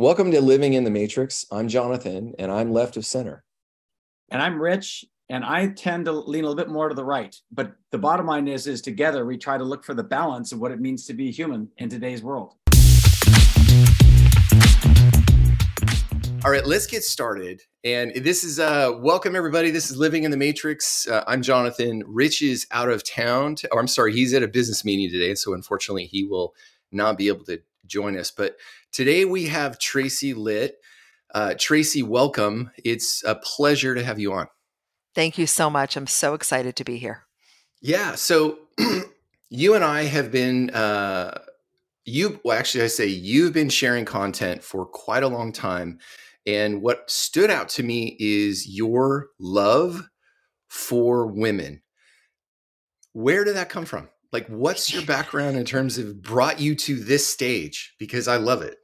Welcome to Living in the Matrix. I'm Jonathan, and I'm left of center. And I'm Rich, and I tend to lean a little bit more to the right. But the bottom line is, is together we try to look for the balance of what it means to be human in today's world. All right, let's get started. And this is uh welcome everybody. This is Living in the Matrix. Uh, I'm Jonathan. Rich is out of town. To, or I'm sorry, he's at a business meeting today, so unfortunately he will not be able to join us. But today we have Tracy Litt. Uh, Tracy, welcome. It's a pleasure to have you on. Thank you so much. I'm so excited to be here. Yeah. So you and I have been, uh, you, well, actually, I say you've been sharing content for quite a long time. And what stood out to me is your love for women. Where did that come from? like what's your background in terms of brought you to this stage because i love it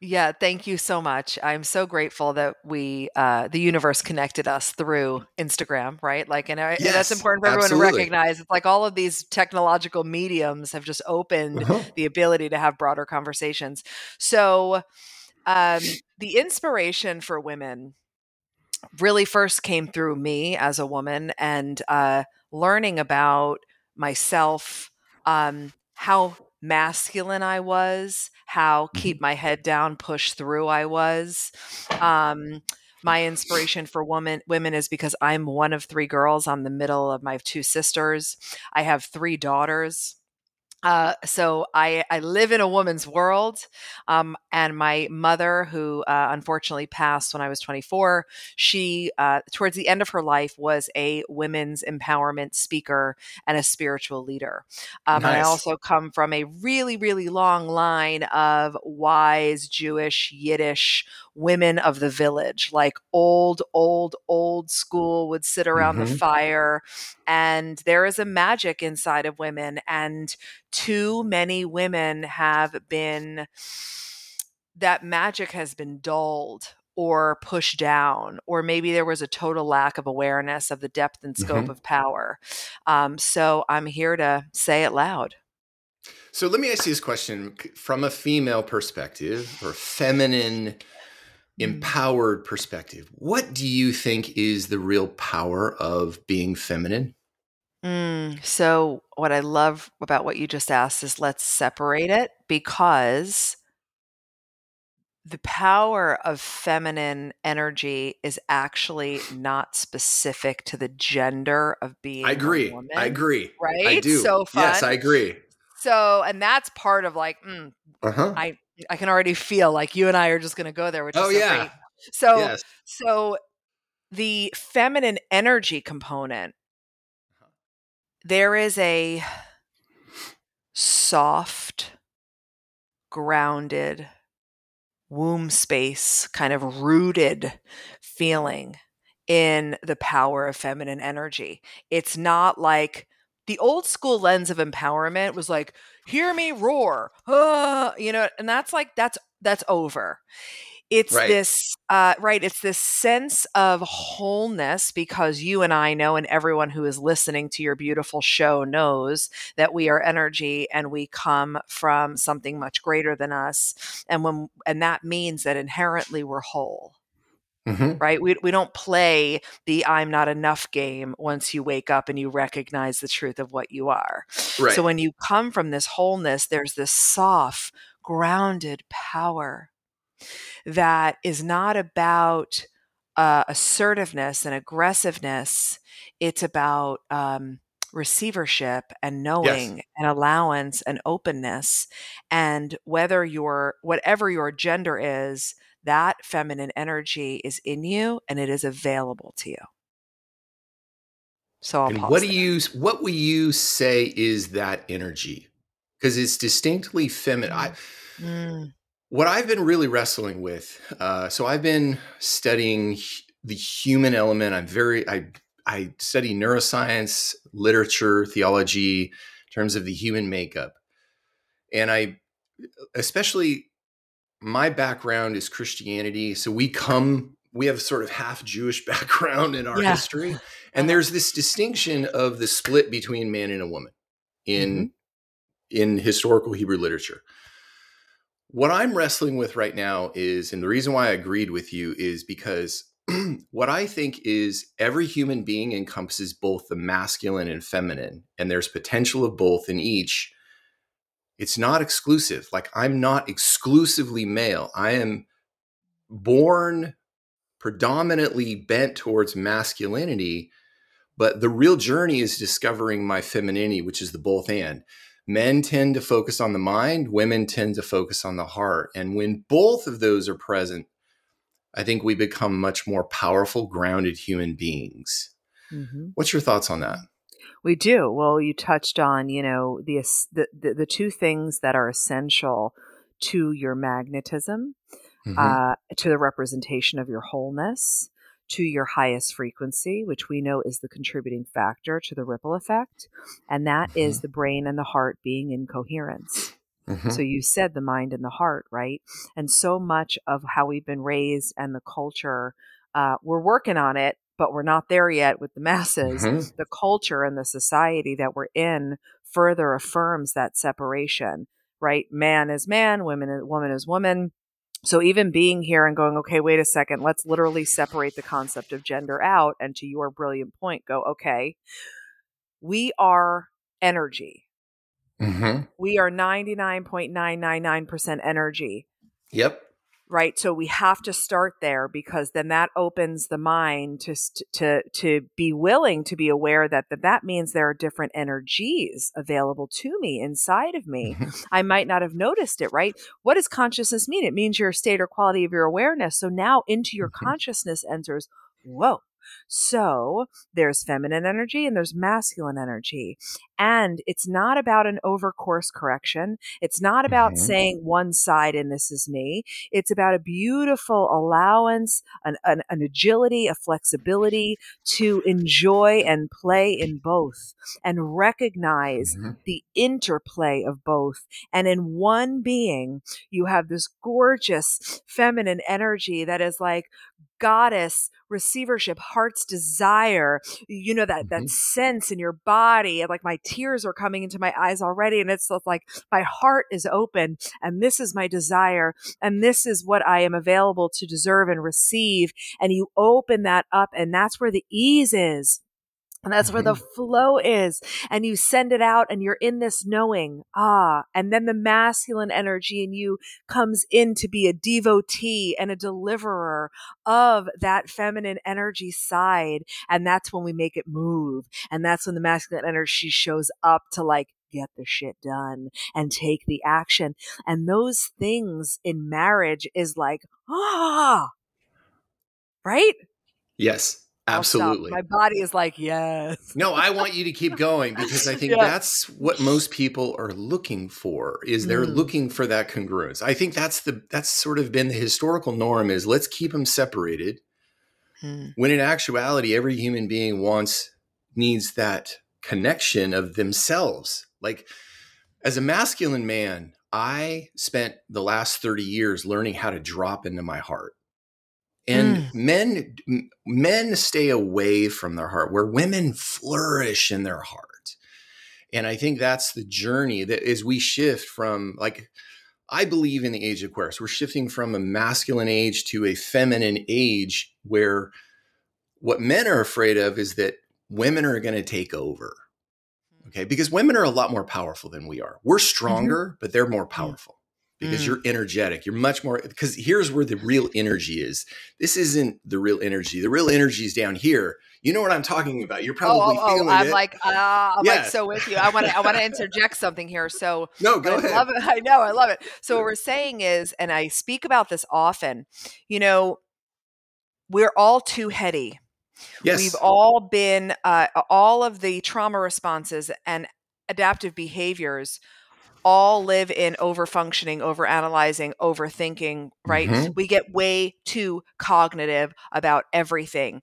yeah thank you so much i'm so grateful that we uh the universe connected us through instagram right like and, I, yes, and that's important for everyone absolutely. to recognize it's like all of these technological mediums have just opened uh-huh. the ability to have broader conversations so um the inspiration for women really first came through me as a woman and uh learning about myself, um, how masculine I was, how mm-hmm. keep my head down, push through I was. Um, my inspiration for woman women is because I'm one of three girls. I'm the middle of my two sisters. I have three daughters. Uh, so I, I live in a woman's world. Um, and my mother, who uh, unfortunately passed when I was 24, she, uh, towards the end of her life, was a women's empowerment speaker and a spiritual leader. Um, nice. And I also come from a really, really long line of wise Jewish, Yiddish women of the village, like old, old, old school, would sit around mm-hmm. the fire. And there is a magic inside of women. And too many women have been, that magic has been dulled or pushed down, or maybe there was a total lack of awareness of the depth and scope mm-hmm. of power. Um, so I'm here to say it loud. So let me ask you this question from a female perspective or feminine. Empowered perspective, what do you think is the real power of being feminine? Mm, so, what I love about what you just asked is let's separate it because the power of feminine energy is actually not specific to the gender of being. I agree. Woman, I agree. Right. I do. So fun. Yes, I agree. So, and that's part of like, mm, uh-huh. I I can already feel like you and I are just going to go there, which oh, is so yeah. great. So, yes. so the feminine energy component, uh-huh. there is a soft, grounded, womb space, kind of rooted feeling in the power of feminine energy. It's not like the old school lens of empowerment was like, hear me roar, uh, you know, and that's like, that's, that's over. It's right. this, uh, right. It's this sense of wholeness because you and I know, and everyone who is listening to your beautiful show knows that we are energy and we come from something much greater than us. And when, and that means that inherently we're whole Mm-hmm. Right. We, we don't play the I'm not enough game once you wake up and you recognize the truth of what you are. Right. So when you come from this wholeness, there's this soft, grounded power that is not about uh, assertiveness and aggressiveness. It's about um, receivership and knowing yes. and allowance and openness. And whether your, whatever your gender is, that feminine energy is in you and it is available to you. So what do you what will you say is that energy? Because it's distinctly feminine. I, mm. What I've been really wrestling with, uh, so I've been studying the human element. I'm very I I study neuroscience, literature, theology, in terms of the human makeup, and I especially my background is Christianity. So we come, we have sort of half Jewish background in our yeah. history. And uh-huh. there's this distinction of the split between man and a woman in mm-hmm. in historical Hebrew literature. What I'm wrestling with right now is, and the reason why I agreed with you is because what I think is every human being encompasses both the masculine and feminine, and there's potential of both in each. It's not exclusive. Like I'm not exclusively male. I am born predominantly bent towards masculinity, but the real journey is discovering my femininity, which is the both and men tend to focus on the mind, women tend to focus on the heart. And when both of those are present, I think we become much more powerful, grounded human beings. Mm-hmm. What's your thoughts on that? We do. Well, you touched on, you know, the, the the two things that are essential to your magnetism, mm-hmm. uh, to the representation of your wholeness, to your highest frequency, which we know is the contributing factor to the ripple effect. And that mm-hmm. is the brain and the heart being in coherence. Mm-hmm. So you said the mind and the heart, right? And so much of how we've been raised and the culture, uh, we're working on it, but we're not there yet with the masses. Mm-hmm. The culture and the society that we're in further affirms that separation, right? Man is man, women, woman is woman so even being here and going, okay, wait a second, let's literally separate the concept of gender out. And to your brilliant point, go, okay, we are energy. Mm-hmm. We are 99.999% energy. Yep right? So we have to start there because then that opens the mind to to to be willing to be aware that that, that means there are different energies available to me inside of me. I might not have noticed it right? What does consciousness mean? It means your state or quality of your awareness. So now into your mm-hmm. consciousness enters whoa. So there's feminine energy and there's masculine energy. And it's not about an over course correction. It's not about mm-hmm. saying one side and this is me. It's about a beautiful allowance, an, an, an agility, a flexibility to enjoy and play in both and recognize mm-hmm. the interplay of both. And in one being, you have this gorgeous feminine energy that is like goddess receivership heart's desire you know that mm-hmm. that sense in your body like my tears are coming into my eyes already and it's like my heart is open and this is my desire and this is what i am available to deserve and receive and you open that up and that's where the ease is and that's where the mm-hmm. flow is. And you send it out and you're in this knowing, ah, and then the masculine energy in you comes in to be a devotee and a deliverer of that feminine energy side. And that's when we make it move. And that's when the masculine energy shows up to like, get the shit done and take the action. And those things in marriage is like, ah, right? Yes. Absolutely. My body is like, yes. no, I want you to keep going because I think yeah. that's what most people are looking for is they're mm. looking for that congruence. I think that's the that's sort of been the historical norm is let's keep them separated. Mm. When in actuality every human being wants needs that connection of themselves. Like as a masculine man, I spent the last 30 years learning how to drop into my heart and mm. men men stay away from their heart where women flourish in their heart and i think that's the journey that as we shift from like i believe in the age of aquarius we're shifting from a masculine age to a feminine age where what men are afraid of is that women are going to take over okay because women are a lot more powerful than we are we're mm-hmm. stronger mm-hmm. but they're more mm. powerful because mm. you're energetic. You're much more because here's where the real energy is. This isn't the real energy. The real energy is down here. You know what I'm talking about. You're probably oh, oh, feeling oh, I'm it. like uh, I'm yeah. like so with you. I want to I want to interject something here. So no, go I ahead. Love it. I know I love it. So what we're saying is, and I speak about this often. You know, we're all too heady. Yes. We've all been uh, all of the trauma responses and adaptive behaviors all live in over functioning, over analyzing, overthinking, right? Mm-hmm. We get way too cognitive about everything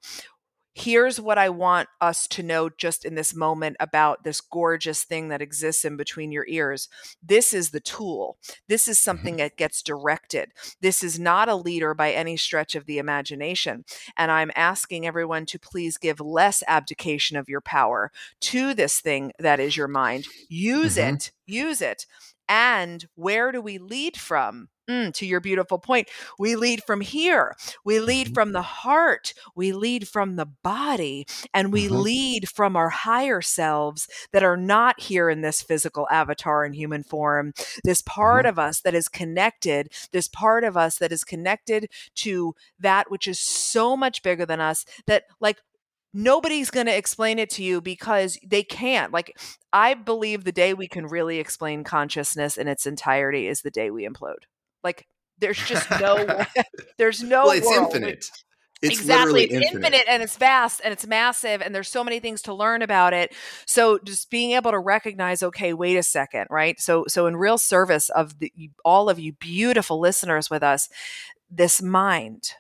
here's what I want us to know just in this moment about this gorgeous thing that exists in between your ears. This is the tool. This is mm-hmm. something that gets directed. This is not a leader by any stretch of the imagination. And I'm asking everyone to please give less abdication of your power to this thing that is your mind. Use mm-hmm. it, use it. And where do we lead from? Mm, to your beautiful point, we lead from here. We lead mm-hmm. from the heart. We lead from the body. And we mm-hmm. lead from our higher selves that are not here in this physical avatar in human form. This part mm-hmm. of us that is connected, this part of us that is connected to that which is so much bigger than us that, like, nobody's going to explain it to you because they can't. Like, I believe the day we can really explain consciousness in its entirety is the day we implode. Like, there's just no, there's no. Well, it's infinite. It's exactly. It's infinite. infinite. and it's vast and it's massive and there's so many things to learn about it. So just being able to recognize, okay, wait a second, right? So so in real service of the, all of you beautiful listeners with us, this mind,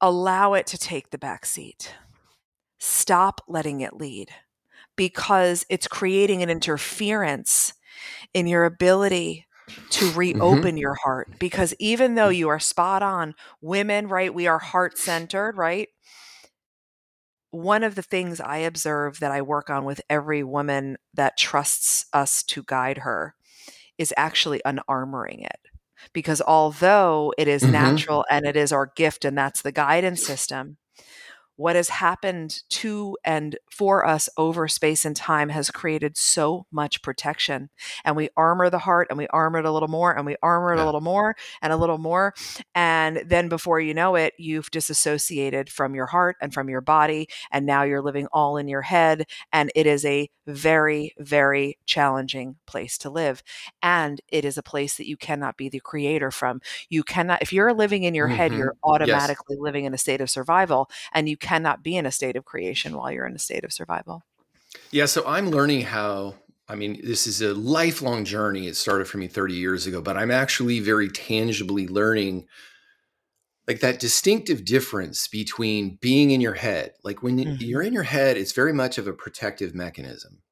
allow it to take the back seat. Stop letting it lead because it's creating an interference in your ability to mm-hmm. reopen mm-hmm. your heart. Because even though you are spot on, women, right, we are heart centered, right? One of the things I observe that I work on with every woman that trusts us to guide her is actually unarmoring it because although it is mm-hmm. natural and it is our gift and that's the guidance system what has happened to and for us over space and time has created so much protection. And we armor the heart and we armor it a little more and we armor it yeah. a little more and a little more. And then before you know it, you've disassociated from your heart and from your body. And now you're living all in your head. And it is a very, very challenging place to live. And it is a place that you cannot be the creator from. You cannot, if you're living in your mm-hmm. head, you're automatically yes. living in a state of survival and you cannot be in a state of creation while you're in a state of survival. Yeah, so I'm learning how I mean, this is a lifelong journey. It started for me 30 years ago, but I'm actually very tangibly learning like that distinctive difference between being in your head. Like when mm-hmm. you're in your head, it's very much of a protective mechanism.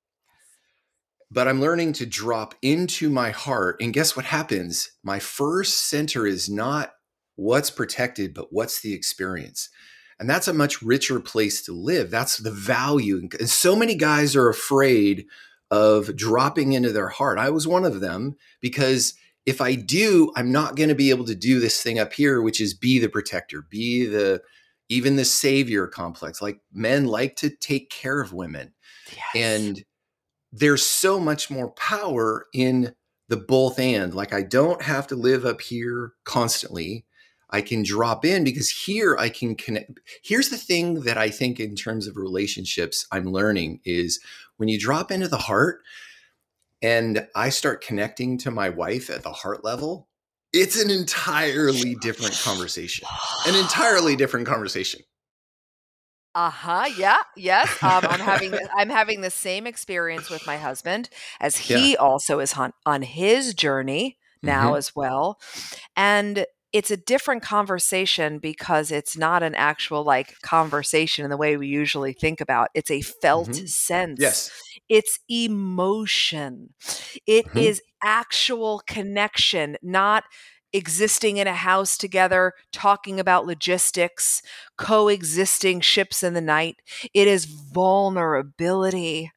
But I'm learning to drop into my heart. And guess what happens? My first center is not what's protected, but what's the experience. And that's a much richer place to live. That's the value. And so many guys are afraid of dropping into their heart. I was one of them because if I do, I'm not going to be able to do this thing up here, which is be the protector, be the even the savior complex. Like men like to take care of women. Yes. And there's so much more power in the both and. Like I don't have to live up here constantly. I can drop in because here I can connect. Here's the thing that I think, in terms of relationships, I'm learning is when you drop into the heart and I start connecting to my wife at the heart level, it's an entirely different conversation. An entirely different conversation. Uh huh. Yeah. Yes. Um, I'm having I'm having the same experience with my husband as he yeah. also is on on his journey now mm-hmm. as well, and it's a different conversation because it's not an actual like conversation in the way we usually think about it's a felt mm-hmm. sense. Yes. It's emotion. It mm-hmm. is actual connection not existing in a house together talking about logistics coexisting ships in the night. It is vulnerability.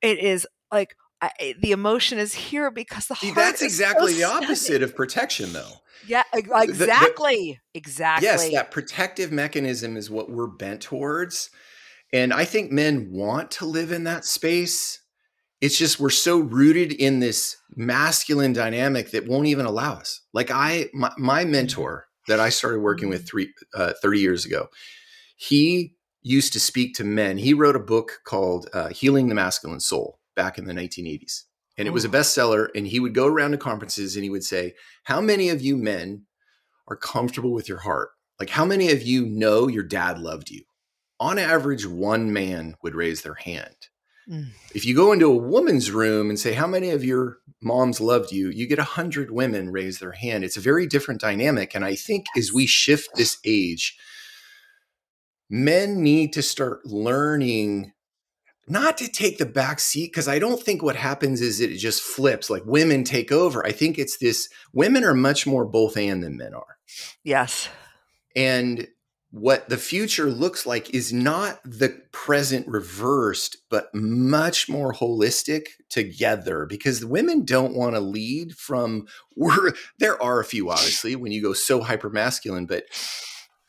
It is like I, the emotion is here because the See, that's exactly so the opposite of protection though yeah, exactly. The, the, exactly. Yes, that protective mechanism is what we're bent towards. And I think men want to live in that space. It's just we're so rooted in this masculine dynamic that won't even allow us. Like I, my, my mentor that I started working with mm-hmm. three, uh, 30 years ago, he used to speak to men. He wrote a book called uh, Healing the Masculine Soul back in the 1980s and it was a bestseller. And he would go around to conferences and he would say, How many of you men are comfortable with your heart? Like, how many of you know your dad loved you? On average, one man would raise their hand. Mm. If you go into a woman's room and say, How many of your moms loved you? You get a hundred women raise their hand. It's a very different dynamic. And I think as we shift this age, men need to start learning not to take the back seat because I don't think what happens is it just flips like women take over. I think it's this women are much more both and than men are. Yes. And what the future looks like is not the present reversed, but much more holistic together because women don't want to lead from we're there are a few obviously when you go so hyper masculine, but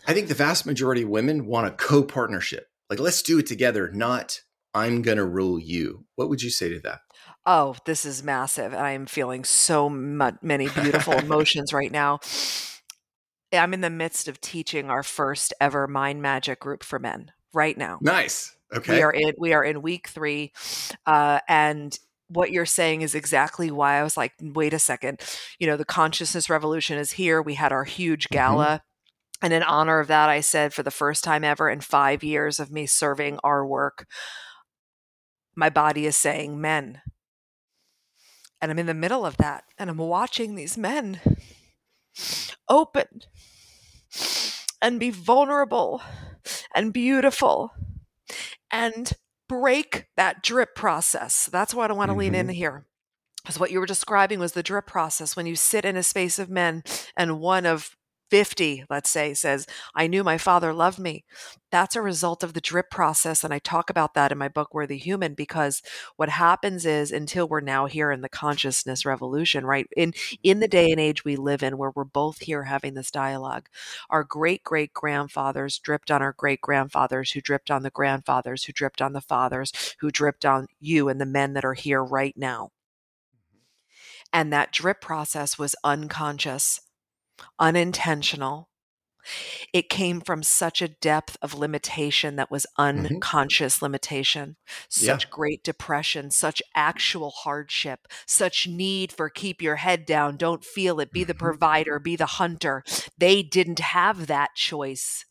I think the vast majority of women want a co-partnership. Like let's do it together, not I'm gonna rule you. What would you say to that? Oh, this is massive. I am feeling so many beautiful emotions right now. I'm in the midst of teaching our first ever mind magic group for men right now. Nice. Okay. We are in we are in week three, uh, and what you're saying is exactly why I was like, wait a second. You know, the consciousness revolution is here. We had our huge mm-hmm. gala. Mm-hmm. And in honor of that, I said for the first time ever in five years of me serving our work, my body is saying men. And I'm in the middle of that. And I'm watching these men open and be vulnerable and beautiful and break that drip process. That's what I want to mm-hmm. lean in here. Because what you were describing was the drip process when you sit in a space of men and one of 50, let's say, says, I knew my father loved me. That's a result of the drip process. And I talk about that in my book, Worthy Human, because what happens is until we're now here in the consciousness revolution, right? In in the day and age we live in where we're both here having this dialogue, our great great grandfathers dripped on our great grandfathers, who dripped on the grandfathers, who dripped on the fathers, who dripped on you and the men that are here right now. Mm-hmm. And that drip process was unconscious unintentional. It came from such a depth of limitation that was mm-hmm. unconscious mm-hmm. limitation, such yeah. great depression, such actual hardship, such need for keep your head down, don't feel it, be the mm-hmm. provider, be the hunter. They didn't have that choice.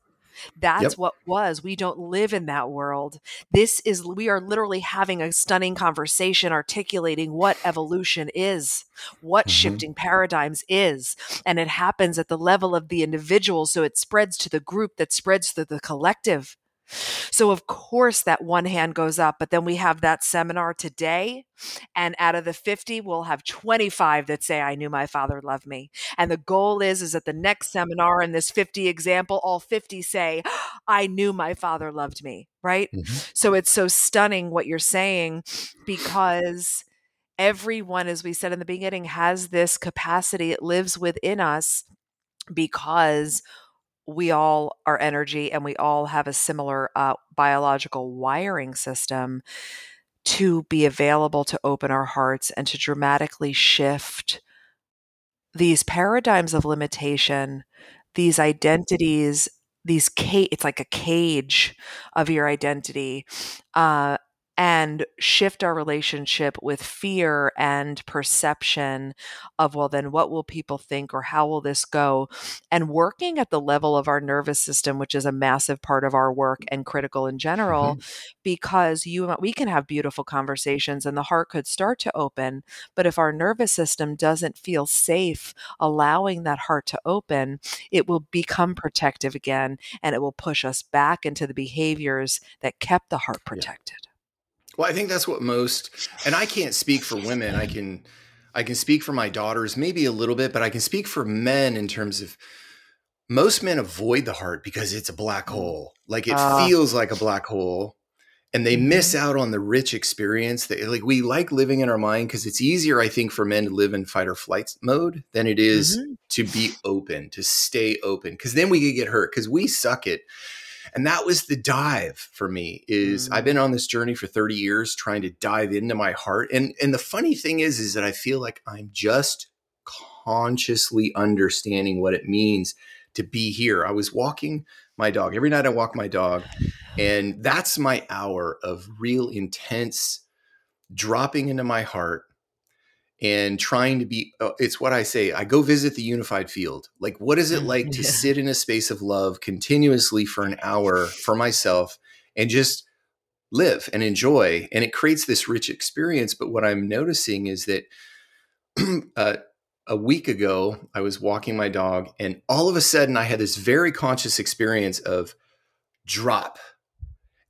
That's yep. what was. We don't live in that world. This is, we are literally having a stunning conversation articulating what evolution is, what mm-hmm. shifting paradigms is. And it happens at the level of the individual. So it spreads to the group that spreads to the collective. So, of course, that one hand goes up, but then we have that seminar today. And out of the 50, we'll have 25 that say, I knew my father loved me. And the goal is, is at the next seminar in this 50 example, all 50 say, I knew my father loved me. Right. Mm-hmm. So it's so stunning what you're saying because everyone, as we said in the beginning, has this capacity. It lives within us because we all are energy and we all have a similar uh, biological wiring system to be available to open our hearts and to dramatically shift these paradigms of limitation, these identities, these cage, it's like a cage of your identity, uh, and shift our relationship with fear and perception of, well, then what will people think or how will this go? And working at the level of our nervous system, which is a massive part of our work and critical in general, mm-hmm. because you we can have beautiful conversations and the heart could start to open. But if our nervous system doesn't feel safe allowing that heart to open, it will become protective again and it will push us back into the behaviors that kept the heart protected. Yeah. Well, I think that's what most, and I can't speak for women. I can, I can speak for my daughters, maybe a little bit, but I can speak for men in terms of most men avoid the heart because it's a black mm. hole. Like it uh, feels like a black hole, and they miss mm-hmm. out on the rich experience. That like we like living in our mind because it's easier, I think, for men to live in fight or flight mode than it is mm-hmm. to be open, to stay open. Because then we could get hurt because we suck it and that was the dive for me is mm. i've been on this journey for 30 years trying to dive into my heart. And and the funny thing is is that i feel like i'm just consciously understanding what it means to be here. I was walking my dog. Every night i walk my dog and that's my hour of real intense dropping into my heart and trying to be uh, it's what i say i go visit the unified field like what is it mm, like to yeah. sit in a space of love continuously for an hour for myself and just live and enjoy and it creates this rich experience but what i'm noticing is that uh, a week ago i was walking my dog and all of a sudden i had this very conscious experience of drop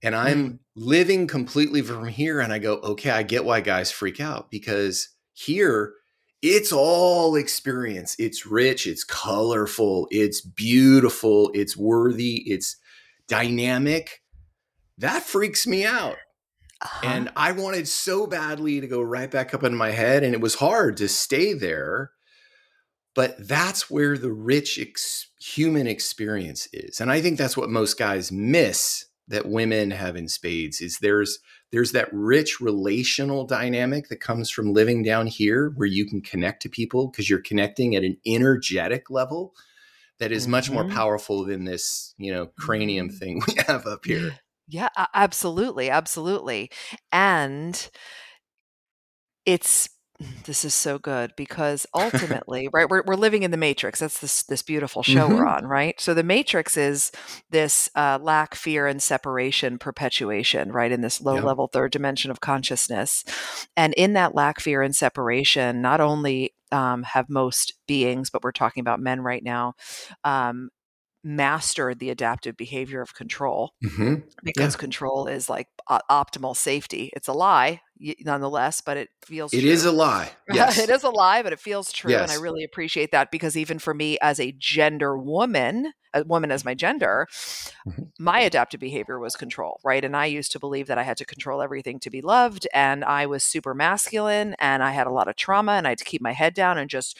and i'm mm. living completely from here and i go okay i get why guys freak out because here it's all experience. It's rich, it's colorful, it's beautiful, it's worthy, it's dynamic. That freaks me out. Uh-huh. And I wanted so badly to go right back up in my head, and it was hard to stay there. But that's where the rich ex- human experience is. And I think that's what most guys miss that women have in spades is there's there's that rich relational dynamic that comes from living down here where you can connect to people because you're connecting at an energetic level that is mm-hmm. much more mm-hmm. powerful than this, you know, cranium mm-hmm. thing we have up here. Yeah, absolutely, absolutely. And it's this is so good because ultimately, right, we're, we're living in the matrix. That's this this beautiful show mm-hmm. we're on, right? So the matrix is this uh, lack, fear, and separation perpetuation, right, in this low yeah. level third dimension of consciousness. And in that lack, fear, and separation, not only um, have most beings, but we're talking about men right now, um, mastered the adaptive behavior of control mm-hmm. because yeah. control is like uh, optimal safety. It's a lie, nonetheless, but it feels It true. is a lie. Yes. it is a lie, but it feels true. Yes. And I really appreciate that because even for me as a gender woman, a woman as my gender, mm-hmm. my adaptive behavior was control, right? And I used to believe that I had to control everything to be loved. And I was super masculine and I had a lot of trauma and I had to keep my head down and just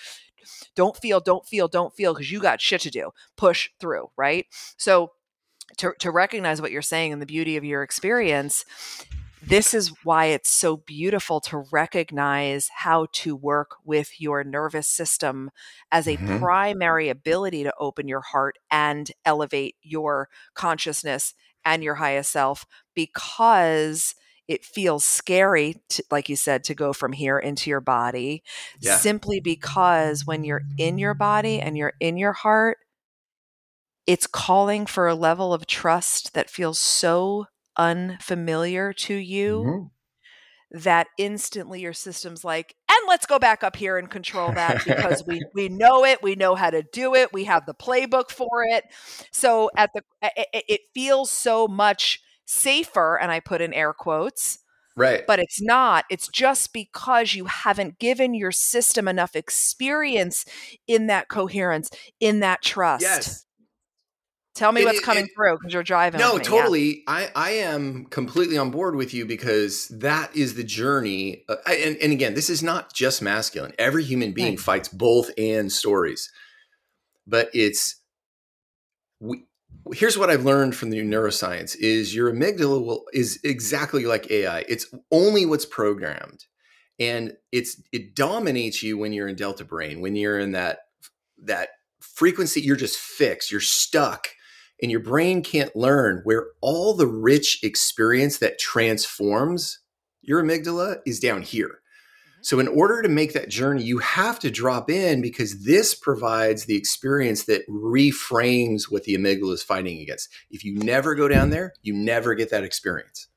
don't feel, don't feel, don't feel because you got shit to do. Push through, right? So to, to recognize what you're saying and the beauty of your experience, this is why it's so beautiful to recognize how to work with your nervous system as a mm-hmm. primary ability to open your heart and elevate your consciousness and your highest self because it feels scary to, like you said to go from here into your body yeah. simply because when you're in your body and you're in your heart it's calling for a level of trust that feels so unfamiliar to you mm-hmm. that instantly your system's like and let's go back up here and control that because we we know it we know how to do it we have the playbook for it so at the it, it feels so much safer and i put in air quotes Right. But it's not. It's just because you haven't given your system enough experience in that coherence, in that trust. Yes. Tell me it, what's coming it, through because you're driving. No, totally. Yeah. I I am completely on board with you because that is the journey. Uh, and and again, this is not just masculine. Every human being right. fights both and stories, but it's. Here's what I've learned from the neuroscience: is your amygdala will is exactly like AI. It's only what's programmed, and it's it dominates you when you're in delta brain. When you're in that that frequency, you're just fixed. You're stuck and your brain can't learn where all the rich experience that transforms your amygdala is down here. So, in order to make that journey, you have to drop in because this provides the experience that reframes what the amygdala is fighting against. If you never go down there, you never get that experience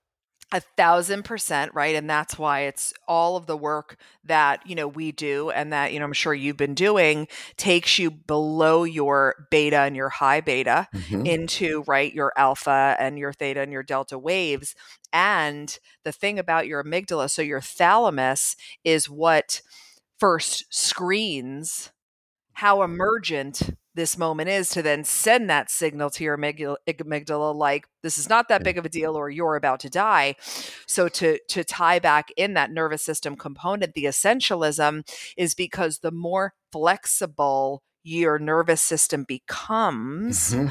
a thousand percent right and that's why it's all of the work that you know we do and that you know i'm sure you've been doing takes you below your beta and your high beta mm-hmm. into right your alpha and your theta and your delta waves and the thing about your amygdala so your thalamus is what first screens how emergent this moment is to then send that signal to your amygdala, like this is not that big of a deal or you're about to die. So to to tie back in that nervous system component the essentialism is because the more flexible your nervous system becomes mm-hmm.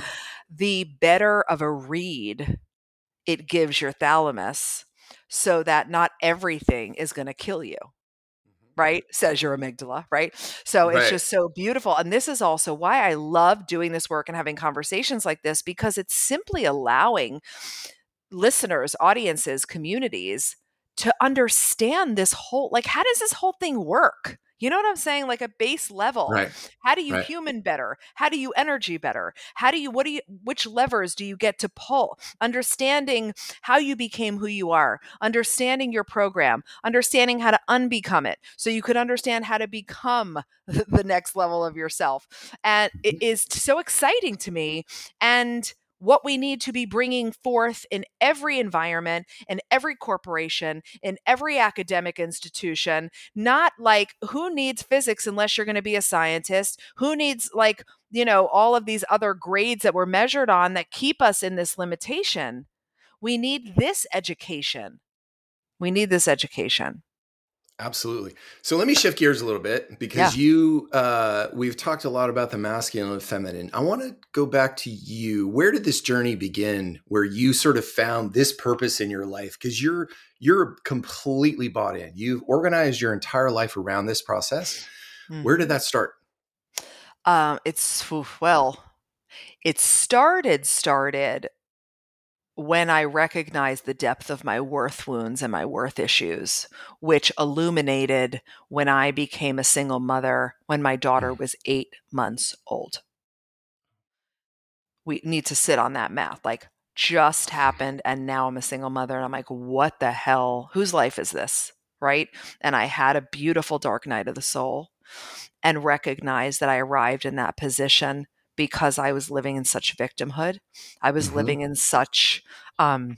the better of a read it gives your thalamus so that not everything is going to kill you right? Says your amygdala right? So it's right. just so beautiful and this is also why i love doing this work and having conversations like this because it's simply allowing listeners audiences communities to understand this whole like how does this whole thing work you know what I'm saying? Like a base level. Right. How do you right. human better? How do you energy better? How do you, what do you, which levers do you get to pull? Understanding how you became who you are, understanding your program, understanding how to unbecome it so you could understand how to become the next level of yourself. And it mm-hmm. so exciting to me. And what we need to be bringing forth in every environment, in every corporation, in every academic institution. Not like who needs physics unless you're going to be a scientist? Who needs like, you know, all of these other grades that we're measured on that keep us in this limitation? We need this education. We need this education. Absolutely. So let me shift gears a little bit because yeah. you, uh, we've talked a lot about the masculine and feminine. I want to go back to you. Where did this journey begin? Where you sort of found this purpose in your life? Because you're you're completely bought in. You've organized your entire life around this process. Mm. Where did that start? Um, it's well, it started started when I recognized the depth of my worth wounds and my worth issues, which illuminated when I became a single mother when my daughter mm. was eight months old. We need to sit on that math. Like, just happened, and now I'm a single mother. And I'm like, what the hell? Whose life is this? Right. And I had a beautiful dark night of the soul and recognized that I arrived in that position because I was living in such victimhood. I was mm-hmm. living in such, um,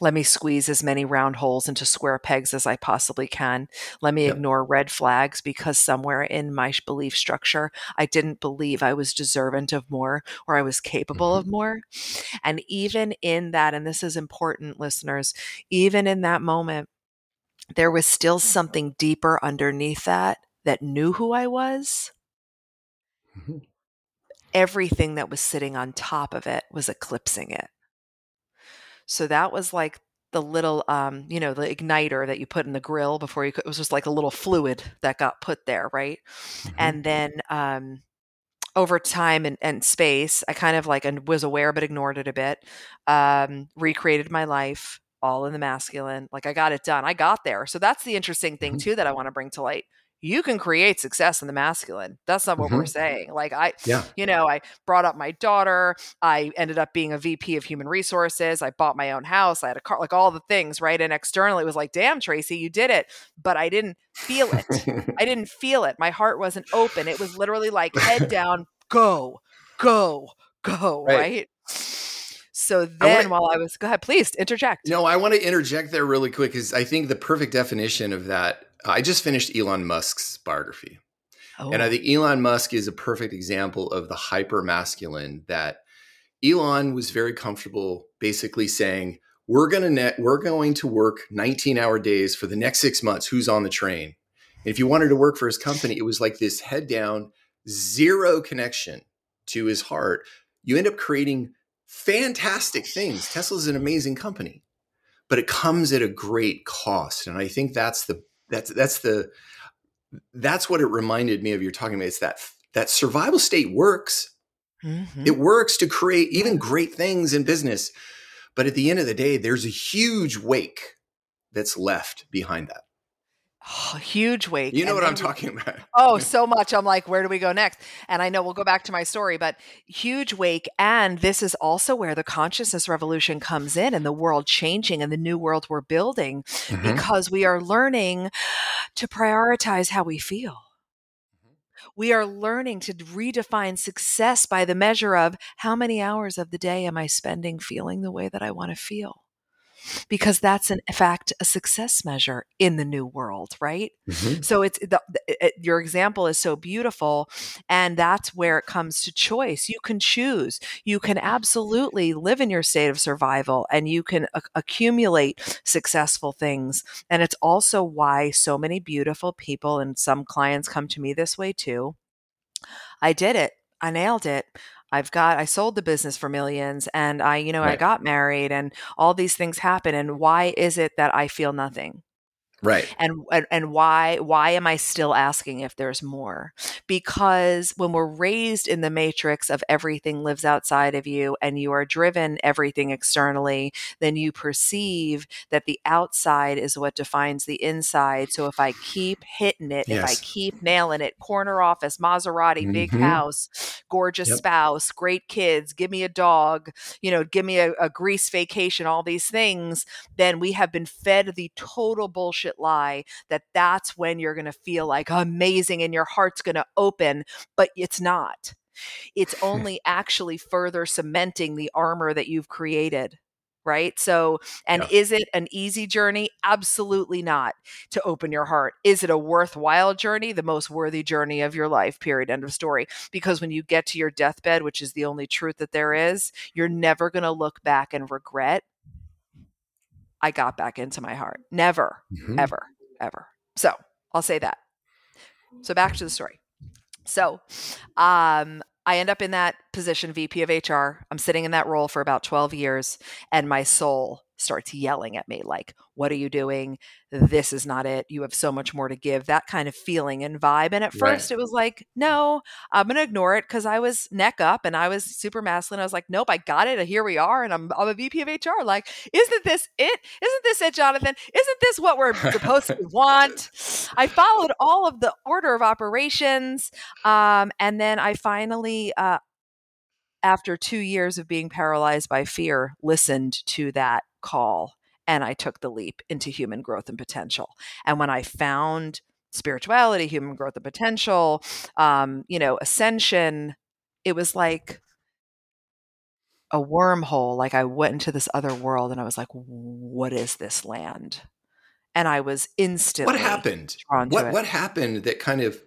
let me squeeze as many round holes into square pegs as I possibly can. Let me yep. ignore red flags because somewhere in my belief structure, I didn't believe I was deserving of more or I was capable mm-hmm. of more. And even in that, and this is important, listeners, even in that moment, there was still something deeper underneath that that knew who I was. Mm-hmm everything that was sitting on top of it was eclipsing it. So that was like the little, um, you know, the igniter that you put in the grill before you could, it was just like a little fluid that got put there, right? Mm-hmm. And then um, over time and, and, space, I kind of like and was aware but ignored it a bit, um, recreated my life all in the masculine. Like I got it done. I got there. So that's the interesting thing, mm-hmm. too, that I want to bring to light you can create success in the masculine. That's not what mm-hmm. we're saying. Like I, yeah. you know, I brought up my daughter. I ended up being a VP of human resources. I bought my own house. I had a car, like all the things, right? And externally, it was like, damn, Tracy, you did it. But I didn't feel it. I didn't feel it. My heart wasn't open. It was literally like head down, go, go, go, right? right? So then, I wanna, while I was, go ahead, please interject. No, I want to interject there really quick because I think the perfect definition of that I just finished Elon Musk's biography. Oh. And I oh. think Elon Musk is a perfect example of the hyper masculine that Elon was very comfortable basically saying, we're going to net, we're going to work 19 hour days for the next 6 months who's on the train. And if you wanted to work for his company, it was like this head down, zero connection to his heart. You end up creating fantastic things. Tesla's an amazing company, but it comes at a great cost. And I think that's the that's that's the that's what it reminded me of you're talking about it's that that survival state works mm-hmm. it works to create even great things in business but at the end of the day there's a huge wake that's left behind that huge wake. You know what I'm talking about. oh, so much. I'm like, where do we go next? And I know we'll go back to my story, but huge wake. And this is also where the consciousness revolution comes in and the world changing and the new world we're building mm-hmm. because we are learning to prioritize how we feel. Mm-hmm. We are learning to redefine success by the measure of how many hours of the day am I spending feeling the way that I want to feel because that's in fact a success measure in the new world right mm-hmm. so it's the, it, your example is so beautiful and that's where it comes to choice you can choose you can absolutely live in your state of survival and you can a- accumulate successful things and it's also why so many beautiful people and some clients come to me this way too I did it. I nailed it. I've got I sold the business for millions and I you know right. I got married and all these things happen and why is it that I feel nothing? Right. And, and and why why am I still asking if there's more? Because when we're raised in the matrix of everything lives outside of you and you are driven everything externally, then you perceive that the outside is what defines the inside. So if I keep hitting it, yes. if I keep nailing it, corner office, Maserati, mm-hmm. big house, gorgeous yep. spouse, great kids, give me a dog, you know, give me a, a Greece vacation, all these things, then we have been fed the total bullshit bullshit lie that that's when you're going to feel like amazing and your heart's going to open, but it's not it's hmm. only actually further cementing the armor that you've created right? So, and yeah. is it an easy journey? Absolutely not to open your heart. Is it a worthwhile journey? The most worthy journey of your life, period. End of story. Because when you get to your deathbed, which is the only truth that there is, you're never going to look back and regret, I got back into my heart. Never, mm-hmm. ever, ever. So I'll say that. So back to the story. So, um, I end up in that position, VP of HR. I'm sitting in that role for about 12 years, and my soul starts yelling at me, like, What are you doing? This is not it. You have so much more to give. That kind of feeling and vibe. And at first, it was like, No, I'm going to ignore it because I was neck up and I was super masculine. I was like, Nope, I got it. Here we are. And I'm, I'm a VP of HR. Like, isn't this it? Isn't this it, Jonathan? Isn't this what we're supposed to want? I followed all of the order of operations. Um, and then I finally, uh, after two years of being paralyzed by fear, listened to that call and I took the leap into human growth and potential. And when I found spirituality, human growth and potential, um, you know, ascension, it was like a wormhole. Like I went into this other world and I was like, what is this land? And I was instantly. What happened? What, what happened that kind of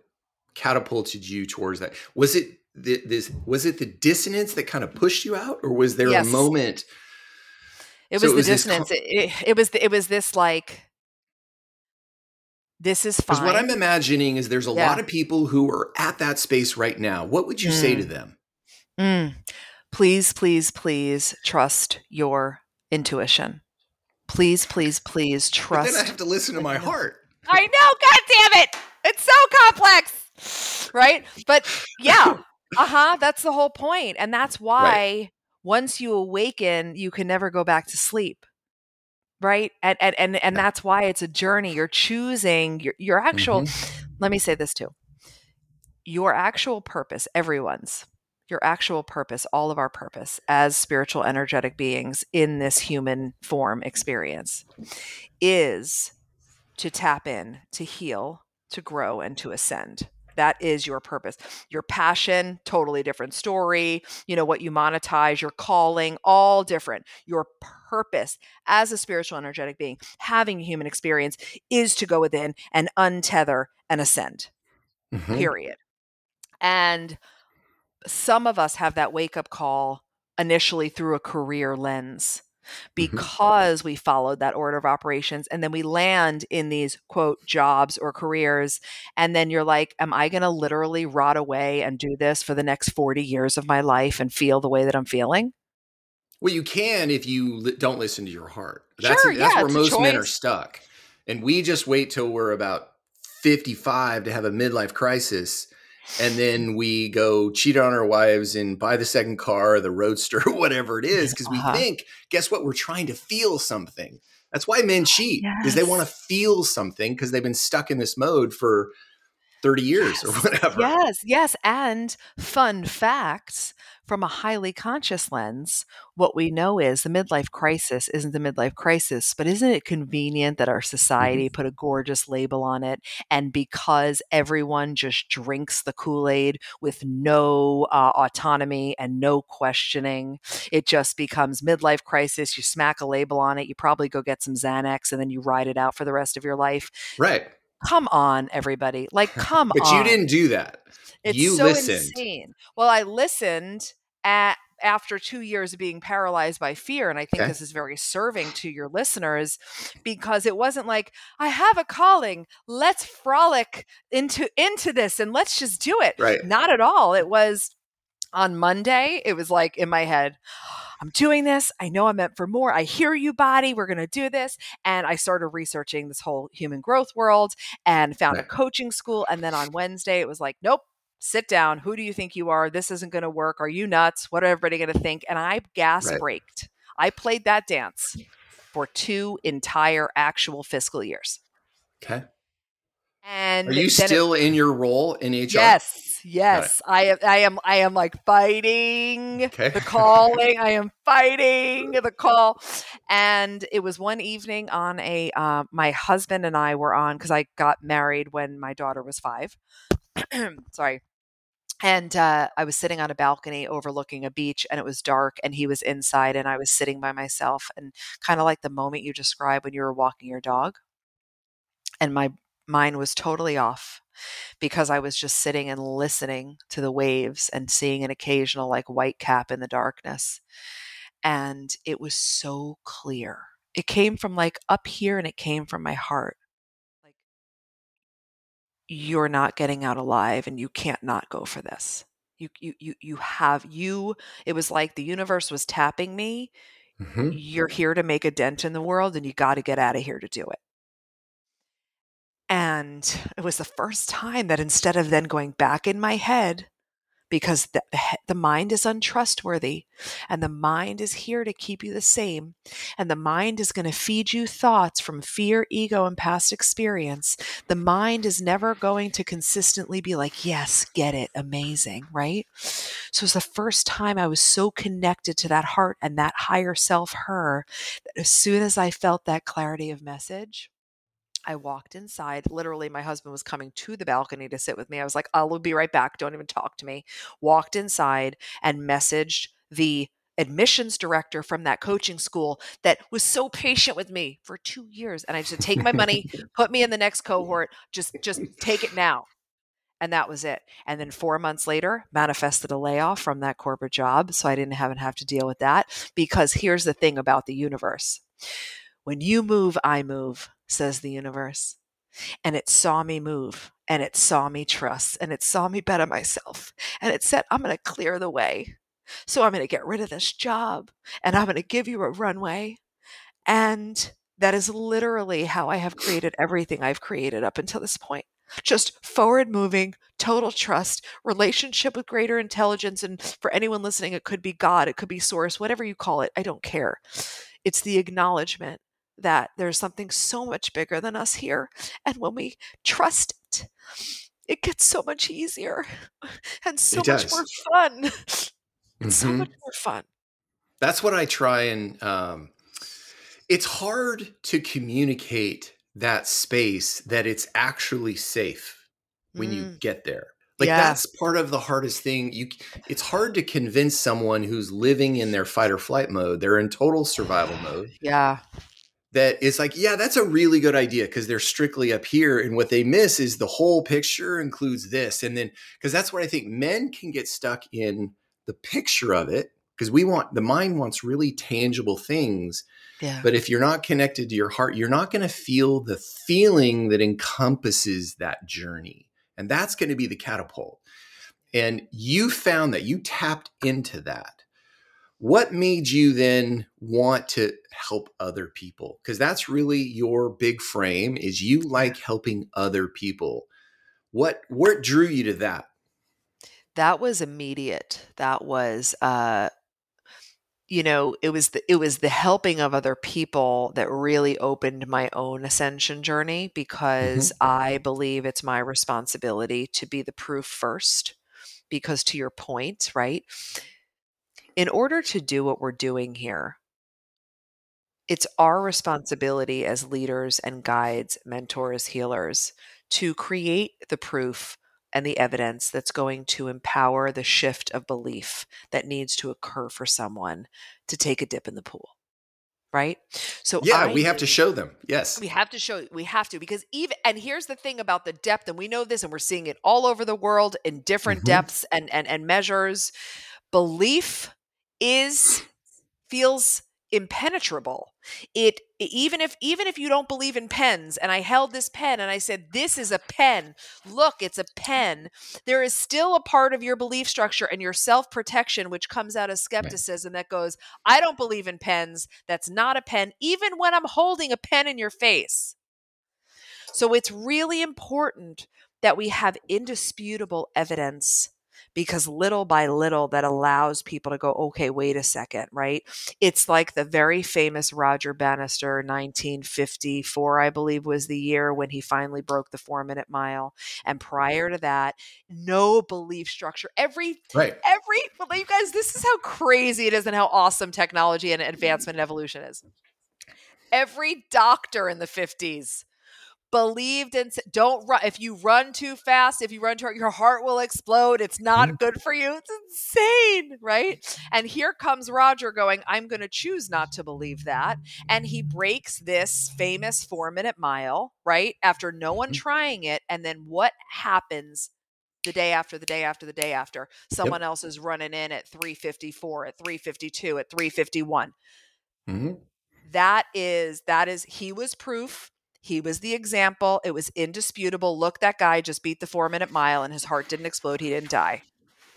catapulted you towards that? Was it the, this was it the dissonance that kind of pushed you out or was there yes. a moment it was so the it was dissonance it, it, was it was this like this is fine what i'm imagining is there's a yeah. lot of people who are at that space right now what would you mm. say to mm. them mm. please please please trust your intuition please please please trust but then i have to listen to my heart i know god damn it it's so complex right but yeah uh-huh that's the whole point and that's why right. Once you awaken you can never go back to sleep right? And and and, and that's why it's a journey. You're choosing your, your actual mm-hmm. let me say this too. Your actual purpose everyone's your actual purpose all of our purpose as spiritual energetic beings in this human form experience is to tap in to heal to grow and to ascend that is your purpose your passion totally different story you know what you monetize your calling all different your purpose as a spiritual energetic being having a human experience is to go within and untether and ascend mm-hmm. period and some of us have that wake up call initially through a career lens. Because mm-hmm. we followed that order of operations and then we land in these quote jobs or careers and then you're like am i going to literally rot away and do this for the next 40 years of my life and feel the way that i'm feeling? Well you can if you li- don't listen to your heart. That's sure, that's yeah, where most men are stuck and we just wait till we're about 55 to have a midlife crisis and then we go cheat on our wives and buy the second car, the roadster, whatever it is, because we uh-huh. think, guess what? We're trying to feel something. That's why men cheat, because yes. they want to feel something because they've been stuck in this mode for 30 years yes. or whatever. Yes, yes. And fun facts from a highly conscious lens, what we know is the midlife crisis isn't the midlife crisis, but isn't it convenient that our society mm-hmm. put a gorgeous label on it? And because everyone just drinks the Kool Aid with no uh, autonomy and no questioning, it just becomes midlife crisis. You smack a label on it, you probably go get some Xanax, and then you ride it out for the rest of your life. Right. Come on, everybody. Like, come but on. But you didn't do that. It's you so listened. insane. Well, I listened at after two years of being paralyzed by fear. And I think okay. this is very serving to your listeners because it wasn't like, I have a calling. Let's frolic into into this and let's just do it. Right. Not at all. It was on Monday, it was like in my head, I'm doing this. I know I'm meant for more. I hear you, body. We're going to do this. And I started researching this whole human growth world and found a coaching school. And then on Wednesday, it was like, nope, sit down. Who do you think you are? This isn't going to work. Are you nuts? What are everybody going to think? And I gas right. braked. I played that dance for two entire actual fiscal years. Okay. And are you still it, in your role in HR? Yes, yes. I am. I am. I am like fighting okay. the calling. I am fighting the call. And it was one evening on a. Uh, my husband and I were on because I got married when my daughter was five. Sorry and uh, I was sitting on a balcony overlooking a beach, and it was dark, and he was inside, and I was sitting by myself, and kind of like the moment you described when you were walking your dog. And my mind was totally off because I was just sitting and listening to the waves and seeing an occasional like white cap in the darkness. And it was so clear. It came from like up here and it came from my heart Like, you're not getting out alive and you can't not go for this. You you you you have you it was like the universe was tapping me. Mm-hmm. You're here to make a dent in the world and you got to get out of here to do it. And it was the first time that instead of then going back in my head because the, the mind is untrustworthy and the mind is here to keep you the same. And the mind is going to feed you thoughts from fear, ego, and past experience. The mind is never going to consistently be like, yes, get it, amazing, right? So it's the first time I was so connected to that heart and that higher self, her, that as soon as I felt that clarity of message, I walked inside. Literally, my husband was coming to the balcony to sit with me. I was like, I'll be right back. Don't even talk to me. Walked inside and messaged the admissions director from that coaching school that was so patient with me for two years. And I said, take my money, put me in the next cohort, just just take it now. And that was it. And then four months later, manifested a layoff from that corporate job. So I didn't have, have to deal with that. Because here's the thing about the universe. When you move, I move says the universe. And it saw me move and it saw me trust and it saw me better myself. And it said, I'm going to clear the way. So I'm going to get rid of this job and I'm going to give you a runway. And that is literally how I have created everything I've created up until this point. Just forward moving, total trust, relationship with greater intelligence. And for anyone listening, it could be God, it could be source, whatever you call it. I don't care. It's the acknowledgement that there's something so much bigger than us here. And when we trust it, it gets so much easier and so much more fun. Mm-hmm. So much more fun. That's what I try and um, it's hard to communicate that space that it's actually safe when mm. you get there. Like yeah. that's part of the hardest thing. You it's hard to convince someone who's living in their fight or flight mode. They're in total survival mode. Yeah that is like, yeah, that's a really good idea because they're strictly up here. And what they miss is the whole picture includes this. And then, because that's what I think men can get stuck in the picture of it because we want the mind wants really tangible things. Yeah. But if you're not connected to your heart, you're not going to feel the feeling that encompasses that journey. And that's going to be the catapult. And you found that you tapped into that what made you then want to help other people? Because that's really your big frame is you like helping other people. What what drew you to that? That was immediate. That was uh you know it was the it was the helping of other people that really opened my own ascension journey because mm-hmm. i believe it's my responsibility to be the proof first because to your point right in order to do what we're doing here, it's our responsibility as leaders and guides, mentors, healers to create the proof and the evidence that's going to empower the shift of belief that needs to occur for someone to take a dip in the pool. Right? So Yeah, I we have to show them. Yes. We have to show we have to because even and here's the thing about the depth and we know this and we're seeing it all over the world in different mm-hmm. depths and and and measures. Belief is feels impenetrable. It even if even if you don't believe in pens and i held this pen and i said this is a pen. Look it's a pen. There is still a part of your belief structure and your self protection which comes out of skepticism that goes i don't believe in pens. That's not a pen even when i'm holding a pen in your face. So it's really important that we have indisputable evidence because little by little that allows people to go, okay, wait a second, right? It's like the very famous Roger Bannister, 1954, I believe was the year when he finally broke the four minute mile. And prior to that, no belief structure. Every, right. every, well, you guys, this is how crazy it is and how awesome technology and advancement and evolution is. Every doctor in the 50s believed in don't run if you run too fast if you run too hard, your heart will explode it's not mm-hmm. good for you it's insane right and here comes roger going i'm going to choose not to believe that and he breaks this famous four minute mile right after no one mm-hmm. trying it and then what happens the day after the day after the day after someone yep. else is running in at 354 at 352 at 351 mm-hmm. that is that is he was proof he was the example. It was indisputable. Look, that guy just beat the four minute mile and his heart didn't explode. He didn't die.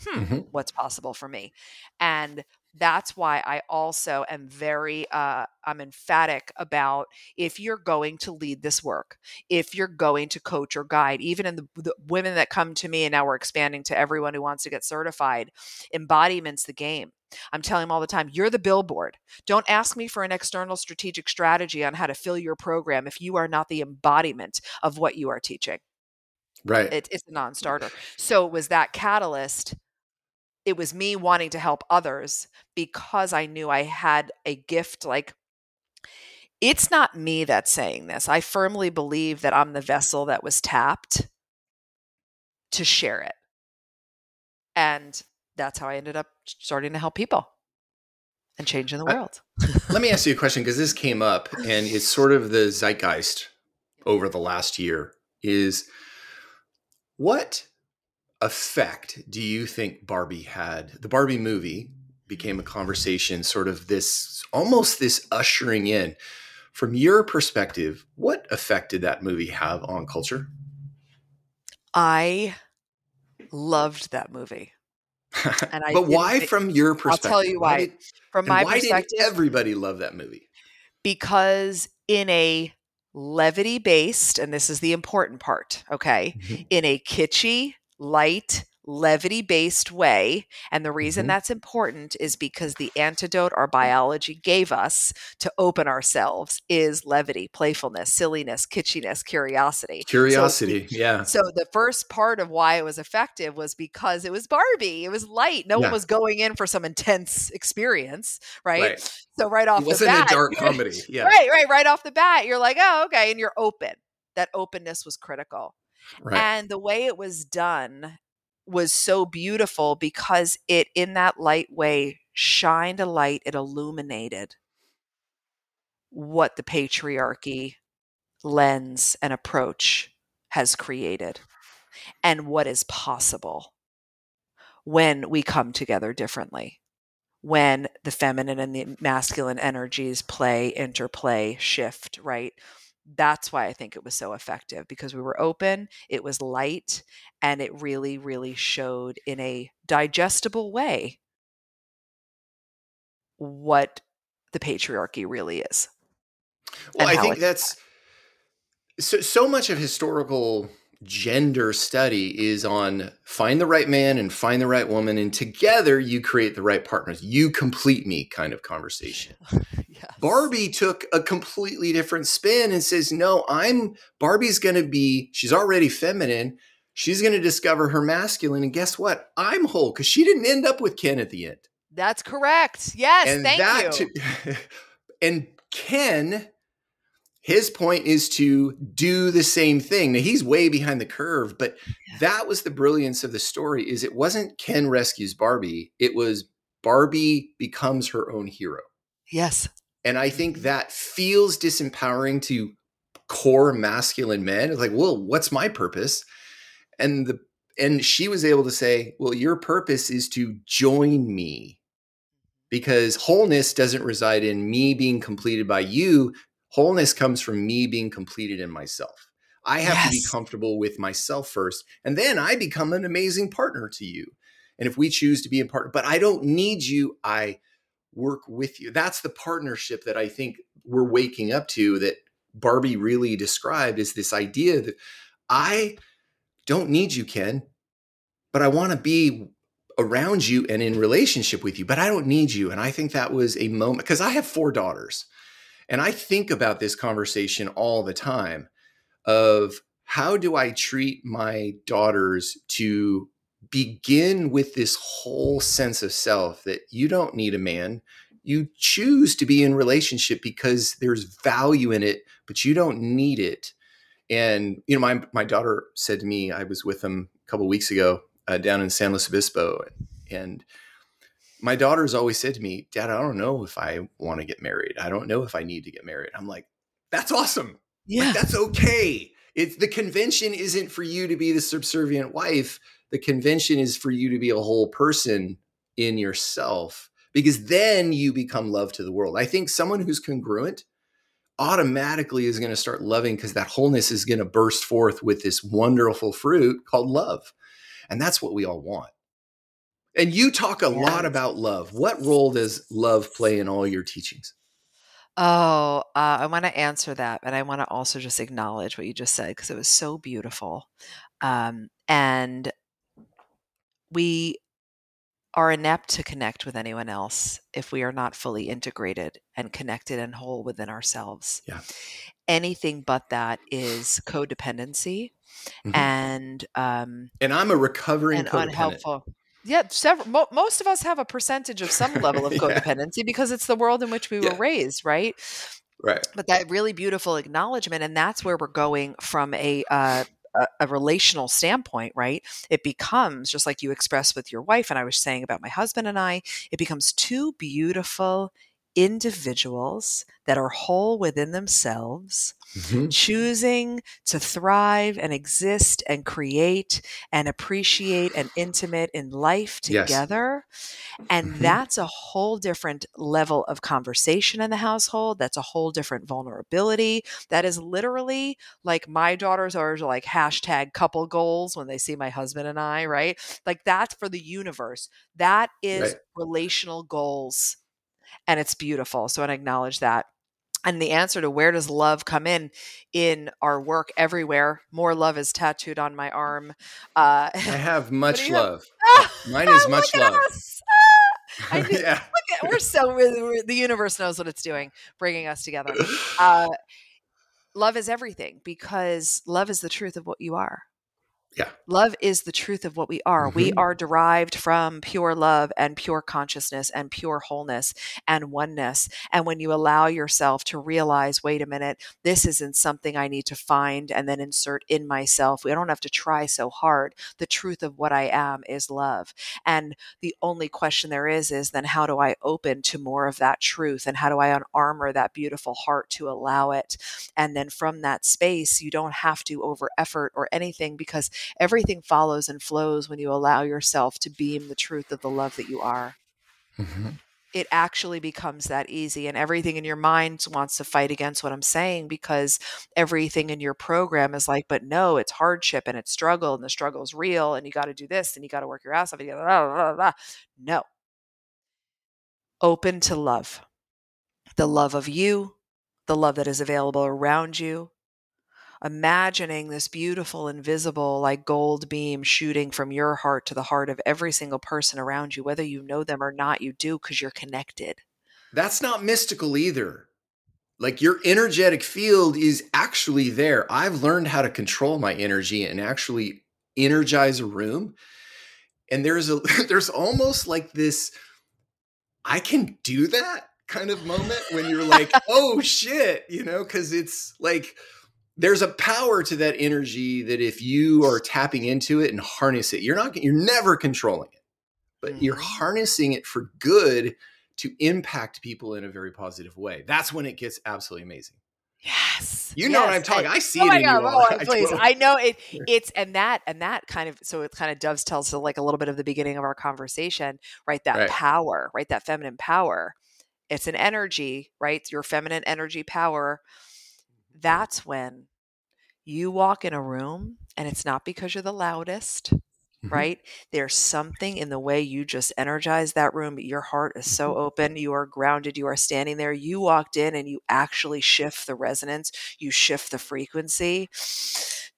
Hmm, mm-hmm. what's possible for me? And that's why I also am very uh, I'm emphatic about if you're going to lead this work, if you're going to coach or guide, even in the, the, women that come to me, and now we're expanding to everyone who wants to get certified, embodiment's the game. I'm telling them all the time, you're the billboard. Don't ask me for an external strategic strategy on how to fill your program if you are not the embodiment of what you are teaching. Right. It, it's a non starter. So it was that catalyst. It was me wanting to help others because I knew I had a gift. Like, it's not me that's saying this. I firmly believe that I'm the vessel that was tapped to share it. And that's how I ended up starting to help people and changing the world. let me ask you a question because this came up and it's sort of the zeitgeist over the last year is what effect do you think Barbie had? The Barbie movie became a conversation, sort of this almost this ushering in. From your perspective, what effect did that movie have on culture? I loved that movie. And I but why, from your perspective? I'll tell you why. why did, from my why perspective, did everybody love that movie? Because in a levity based, and this is the important part, okay, mm-hmm. in a kitschy, light, levity based way. And the reason mm-hmm. that's important is because the antidote our biology gave us to open ourselves is levity, playfulness, silliness, kitschiness, curiosity. Curiosity, so, yeah. So the first part of why it was effective was because it was Barbie. It was light. No yeah. one was going in for some intense experience, right? right. So right off it wasn't the bat, a dark comedy. Yeah. right, right, right off the bat, you're like, oh, okay, and you're open. That openness was critical. Right. And the way it was done was so beautiful because it, in that light way, shined a light, it illuminated what the patriarchy lens and approach has created and what is possible when we come together differently when the feminine and the masculine energies play interplay shift right that's why I think it was so effective because we were open, it was light, and it really, really showed in a digestible way what the patriarchy really is. Well, I think that's so, so much of historical gender study is on find the right man and find the right woman and together you create the right partners. You complete me kind of conversation. Yes. barbie took a completely different spin and says no i'm barbie's going to be she's already feminine. She's going to discover her masculine and guess what? I'm whole. Because she didn't end up with ken at the end. That's correct. Yes and thank that you. and ken his point is to do the same thing. Now he's way behind the curve, but that was the brilliance of the story is it wasn't Ken rescues Barbie, it was Barbie becomes her own hero. Yes. And I think that feels disempowering to core masculine men. It's like, well, what's my purpose? And the and she was able to say, well, your purpose is to join me because wholeness doesn't reside in me being completed by you wholeness comes from me being completed in myself. I have yes. to be comfortable with myself first, and then I become an amazing partner to you. And if we choose to be a partner, but I don't need you, I work with you. That's the partnership that I think we're waking up to that Barbie really described is this idea that I don't need you, Ken, but I want to be around you and in relationship with you, but I don't need you. And I think that was a moment because I have four daughters. And I think about this conversation all the time of how do I treat my daughters to begin with this whole sense of self that you don't need a man. You choose to be in relationship because there's value in it, but you don't need it. And you know, my my daughter said to me, I was with them a couple weeks ago uh, down in San Luis Obispo, and my daughter's always said to me, Dad, I don't know if I want to get married. I don't know if I need to get married. I'm like, that's awesome. Yeah. Like, that's okay. It's the convention isn't for you to be the subservient wife. The convention is for you to be a whole person in yourself because then you become love to the world. I think someone who's congruent automatically is going to start loving because that wholeness is going to burst forth with this wonderful fruit called love. And that's what we all want. And you talk a lot about love. What role does love play in all your teachings? Oh, uh, I want to answer that, but I want to also just acknowledge what you just said because it was so beautiful. Um, and we are inept to connect with anyone else if we are not fully integrated and connected and whole within ourselves. Yeah. Anything but that is codependency mm-hmm. and um, and I'm a recovering and unhelpful. Yeah, several. Mo- most of us have a percentage of some level of codependency yeah. because it's the world in which we yeah. were raised, right? Right. But that really beautiful acknowledgement, and that's where we're going from a uh, a, a, relational standpoint, right? It becomes just like you expressed with your wife, and I was saying about my husband and I. It becomes two beautiful individuals that are whole within themselves, mm-hmm. choosing to thrive and exist and create and appreciate and intimate in life together. Yes. And mm-hmm. that's a whole different level of conversation in the household. That's a whole different vulnerability. That is literally like my daughters are like hashtag couple goals when they see my husband and I, right? Like that's for the universe. That is right. relational goals and it's beautiful. So I acknowledge that. And the answer to where does love come in in our work everywhere? More love is tattooed on my arm. Uh, I have much love. Have? Mine is much love. I do, yeah. At, we're so we're, the universe knows what it's doing, bringing us together. Uh, love is everything because love is the truth of what you are. Yeah. Love is the truth of what we are. Mm-hmm. We are derived from pure love and pure consciousness and pure wholeness and oneness. And when you allow yourself to realize, wait a minute, this isn't something I need to find and then insert in myself. We don't have to try so hard. The truth of what I am is love. And the only question there is, is then how do I open to more of that truth? And how do I unarmor that beautiful heart to allow it? And then from that space, you don't have to over effort or anything because everything follows and flows when you allow yourself to beam the truth of the love that you are. Mm-hmm. It actually becomes that easy, and everything in your mind wants to fight against what I'm saying because everything in your program is like, but no, it's hardship and it's struggle, and the struggle is real, and you got to do this, and you got to work your ass off. Blah, blah, blah, no. Open to love the love of you, the love that is available around you, imagining this beautiful, invisible, like gold beam shooting from your heart to the heart of every single person around you, whether you know them or not, you do because you're connected. That's not mystical either. Like your energetic field is actually there. I've learned how to control my energy and actually energize a room. And there's a there's almost like this I can do that kind of moment when you're like, "Oh shit," you know, cuz it's like there's a power to that energy that if you are tapping into it and harness it, you're not you're never controlling it, but mm-hmm. you're harnessing it for good to impact people in a very positive way. That's when it gets absolutely amazing. Yes. You know yes. what I'm talking. I see oh it in God, all. Oh, please. I, I know it it's and that and that kind of so it kind of dovetails to like a little bit of the beginning of our conversation, right? That right. power, right? That feminine power. It's an energy, right? Your feminine energy power that's when you walk in a room and it's not because you're the loudest, mm-hmm. right? There's something in the way you just energize that room. Your heart is so mm-hmm. open. You are grounded. You are standing there. You walked in and you actually shift the resonance, you shift the frequency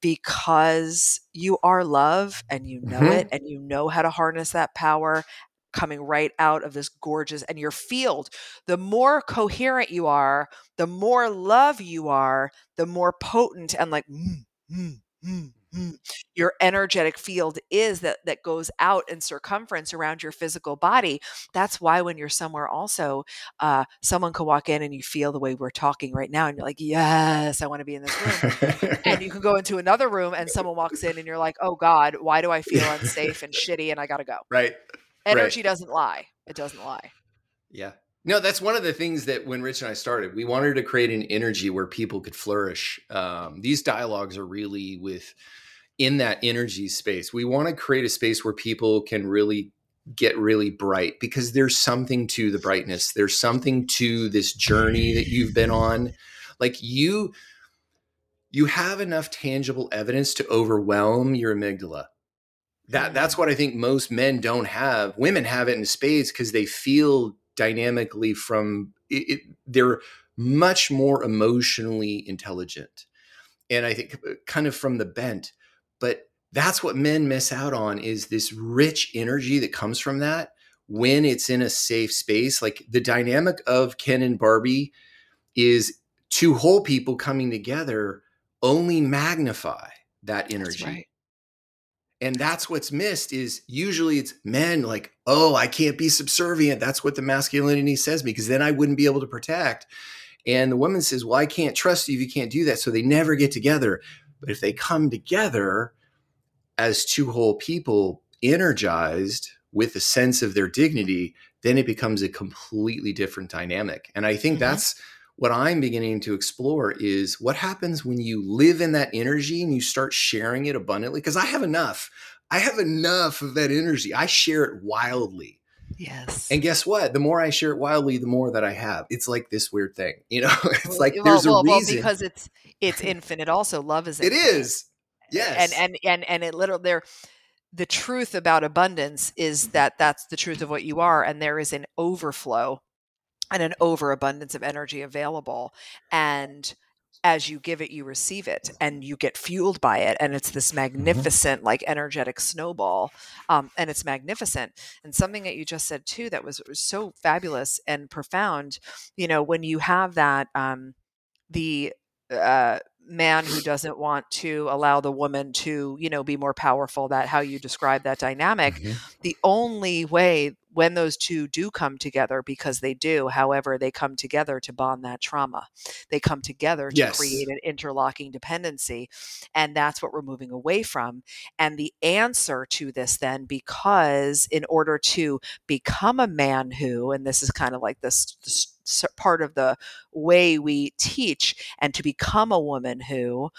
because you are love and you know mm-hmm. it and you know how to harness that power coming right out of this gorgeous and your field. The more coherent you are the more love you are the more potent and like mm, mm, mm, mm, your energetic field is that that goes out in circumference around your physical body. That's why when you're somewhere also uh, someone could walk in and you feel the way we're talking right now and you're like yes i want to be in this room. And you can go into another room and someone walks in and you're like oh god why do i feel unsafe and shitty and i gotta go? Right energy right. doesn't lie it doesn't lie yeah no, that's one of the things that when Rich and I started, we wanted to create an energy where people could flourish. Um, these dialogues are really with in that energy space. We want to create a space where people can really get really bright because there's something to the brightness. There's something to this journey that you've been on. Like you you have enough tangible evidence to overwhelm your amygdala. That that's what I think most men don't have. Women have it in spades because they feel dynamically from it, it, they're much more emotionally intelligent and i think uh, kind of from the bent but that's what men miss out on is this rich energy that comes from that when it's in a safe space like the dynamic of ken and barbie is two whole people coming together only magnify that energy right. And that's what's missed is usually it's men like oh i can't be subservient that's what the masculinity says because then i wouldn't be able to protect and the woman says well i can't trust you if you can't do that so they never get together but if they come together as two whole people, energized with a sense of their dignity, then it becomes a completely different dynamic. And I think mm-hmm. that's what I'm beginning to explore is what happens when you live in that energy and you start sharing it abundantly. Because I have enough. I have enough of that energy. I share it wildly. Yes. And guess what? The more I share it wildly, the more that I have. It's like this weird thing, you know. It's like well, there's well, a reason well, because it's it's infinite. Also, love is infinite. it is. Yes. And and and and it literally there the truth about abundance is that that's the truth of what you are and there is an overflow and an overabundance of energy available and as you give it you receive it and you get fueled by it and it's this mm-hmm. magnificent mm-hmm. like energetic snowball um, and it's magnificent and something that you just said too that was, was so fabulous and profound you know when you have that um, the uh, man who doesn't want to allow the woman to you know be more powerful that how you describe that dynamic mm-hmm. the only way when those two do come together because they do however they come together to bond that trauma they come together to yes. create an interlocking dependency and that's what we're moving away from and the answer to this then because in order to become a man who and this is kind of like this, this part of the way we teach and to become a woman who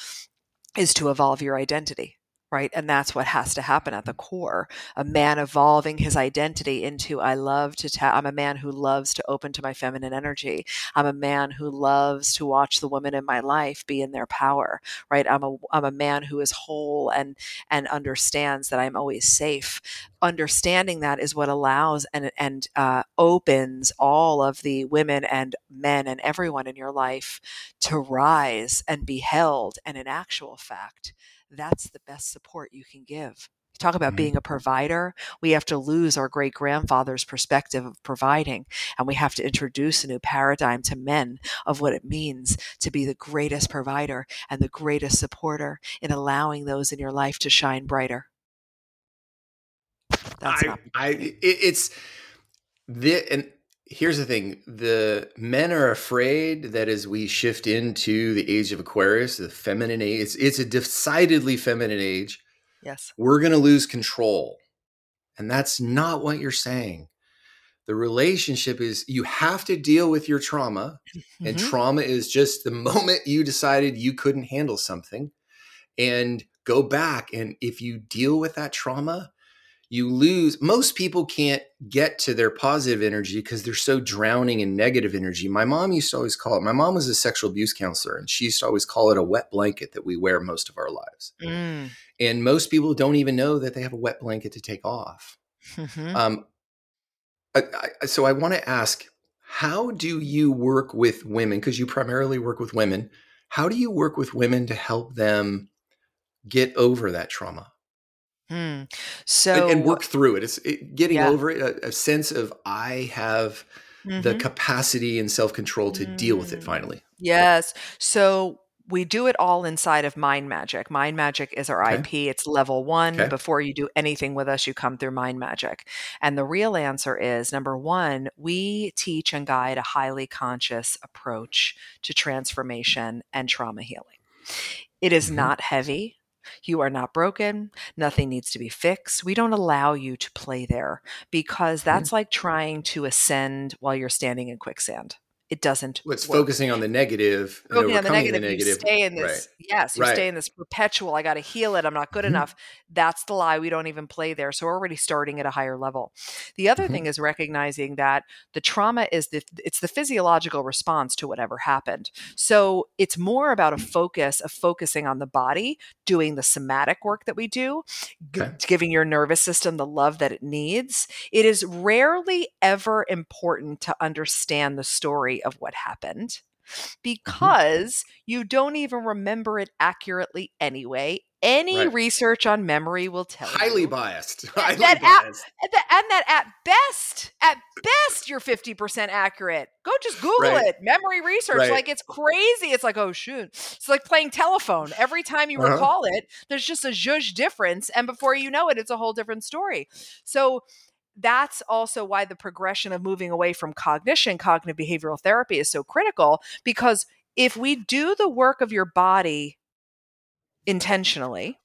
is to evolve your identity right? And that's what has to happen at the core. A man evolving his identity into I love to ta- I'm a man who loves to open to my feminine energy. I'm a man who loves to watch the women in my life be in their power, right? I'm a I'm a man who is whole and and understands that I'm always safe. Understanding that is what allows and and uh, opens all of the women and men and everyone in your life to rise and be held and in actual fact that's the best support you can give. Talk about mm-hmm. being a provider. We have to lose our great grandfather's perspective of providing, and we have to introduce a new paradigm to men of what it means to be the greatest provider and the greatest supporter in allowing those in your life to shine brighter. That's I, I, it, it's the and here's the thing. The men are afraid that as we shift into the age of aquarius the feminine age it's, it's a decidedly feminine age yes. we're going to lose control. And that's not what you're saying. The relationship is you have to deal with your trauma mm-hmm. and trauma is just the moment you decided you couldn't handle something. And go back and if you deal with that trauma you lose most people can't get to their positive energy because they're so drowning in negative energy my mom used to always call it my mom was a sexual abuse counselor and she used to always call it a wet blanket that we wear most of our lives mm. and most people don't even know that they have a wet blanket to take off mm-hmm. um, I, I, so i want to ask how do you work with women because you primarily work with women how do you work with women to help them get over that trauma Hmm. So and, and, work through it. It's it, getting yeah. over it. A, a, sense of I have mm-hmm. the capacity and self control to mm. deal with it. Mm. Finally. Yes. So we do it all inside of Mind Magic. Mind Magic is our okay. IP. It's level one. Okay. Before you do anything with us, you come through Mind Magic. And the real answer is number one, we teach and guide a highly conscious approach to transformation and trauma healing. It is mm-hmm. not heavy. You are not broken. Nothing needs to be fixed. We don't allow you to play there because that's mm-hmm. like trying to ascend while you're standing in quicksand it doesn't. Well, it's work. focusing on the negative. Focusing on the negative. the negative. You stay in this. Right. Yes, you right. stay in this perpetual. I got to heal it. I'm not good mm-hmm. enough. That's the lie. We don't even play there. So we're already starting at a higher level. The other mm-hmm. thing is recognizing that the trauma is the it's the physiological response to whatever happened. So it's more about a focus of focusing on the body, doing the somatic work that we do, okay. g- giving your nervous system the love that it needs. It is rarely ever important to understand the story of what happened mm-hmm. because mm-hmm. you don't even remember it accurately anyway. Any right. research on memory will tell highly you biased. Highly that biased. At, and that at best, at best, you're 50% accurate. Go just Google right. it. Memory research. Right. Like it's crazy. It's like, oh shoot. It's like playing telephone. Every time you uh-huh. recall it, there's just a zhuzh difference. And before you know it, it's a whole different story. So that's also why the progression of moving away from cognition, cognitive behavioral therapy is so critical because if we do the work of your body intentionally,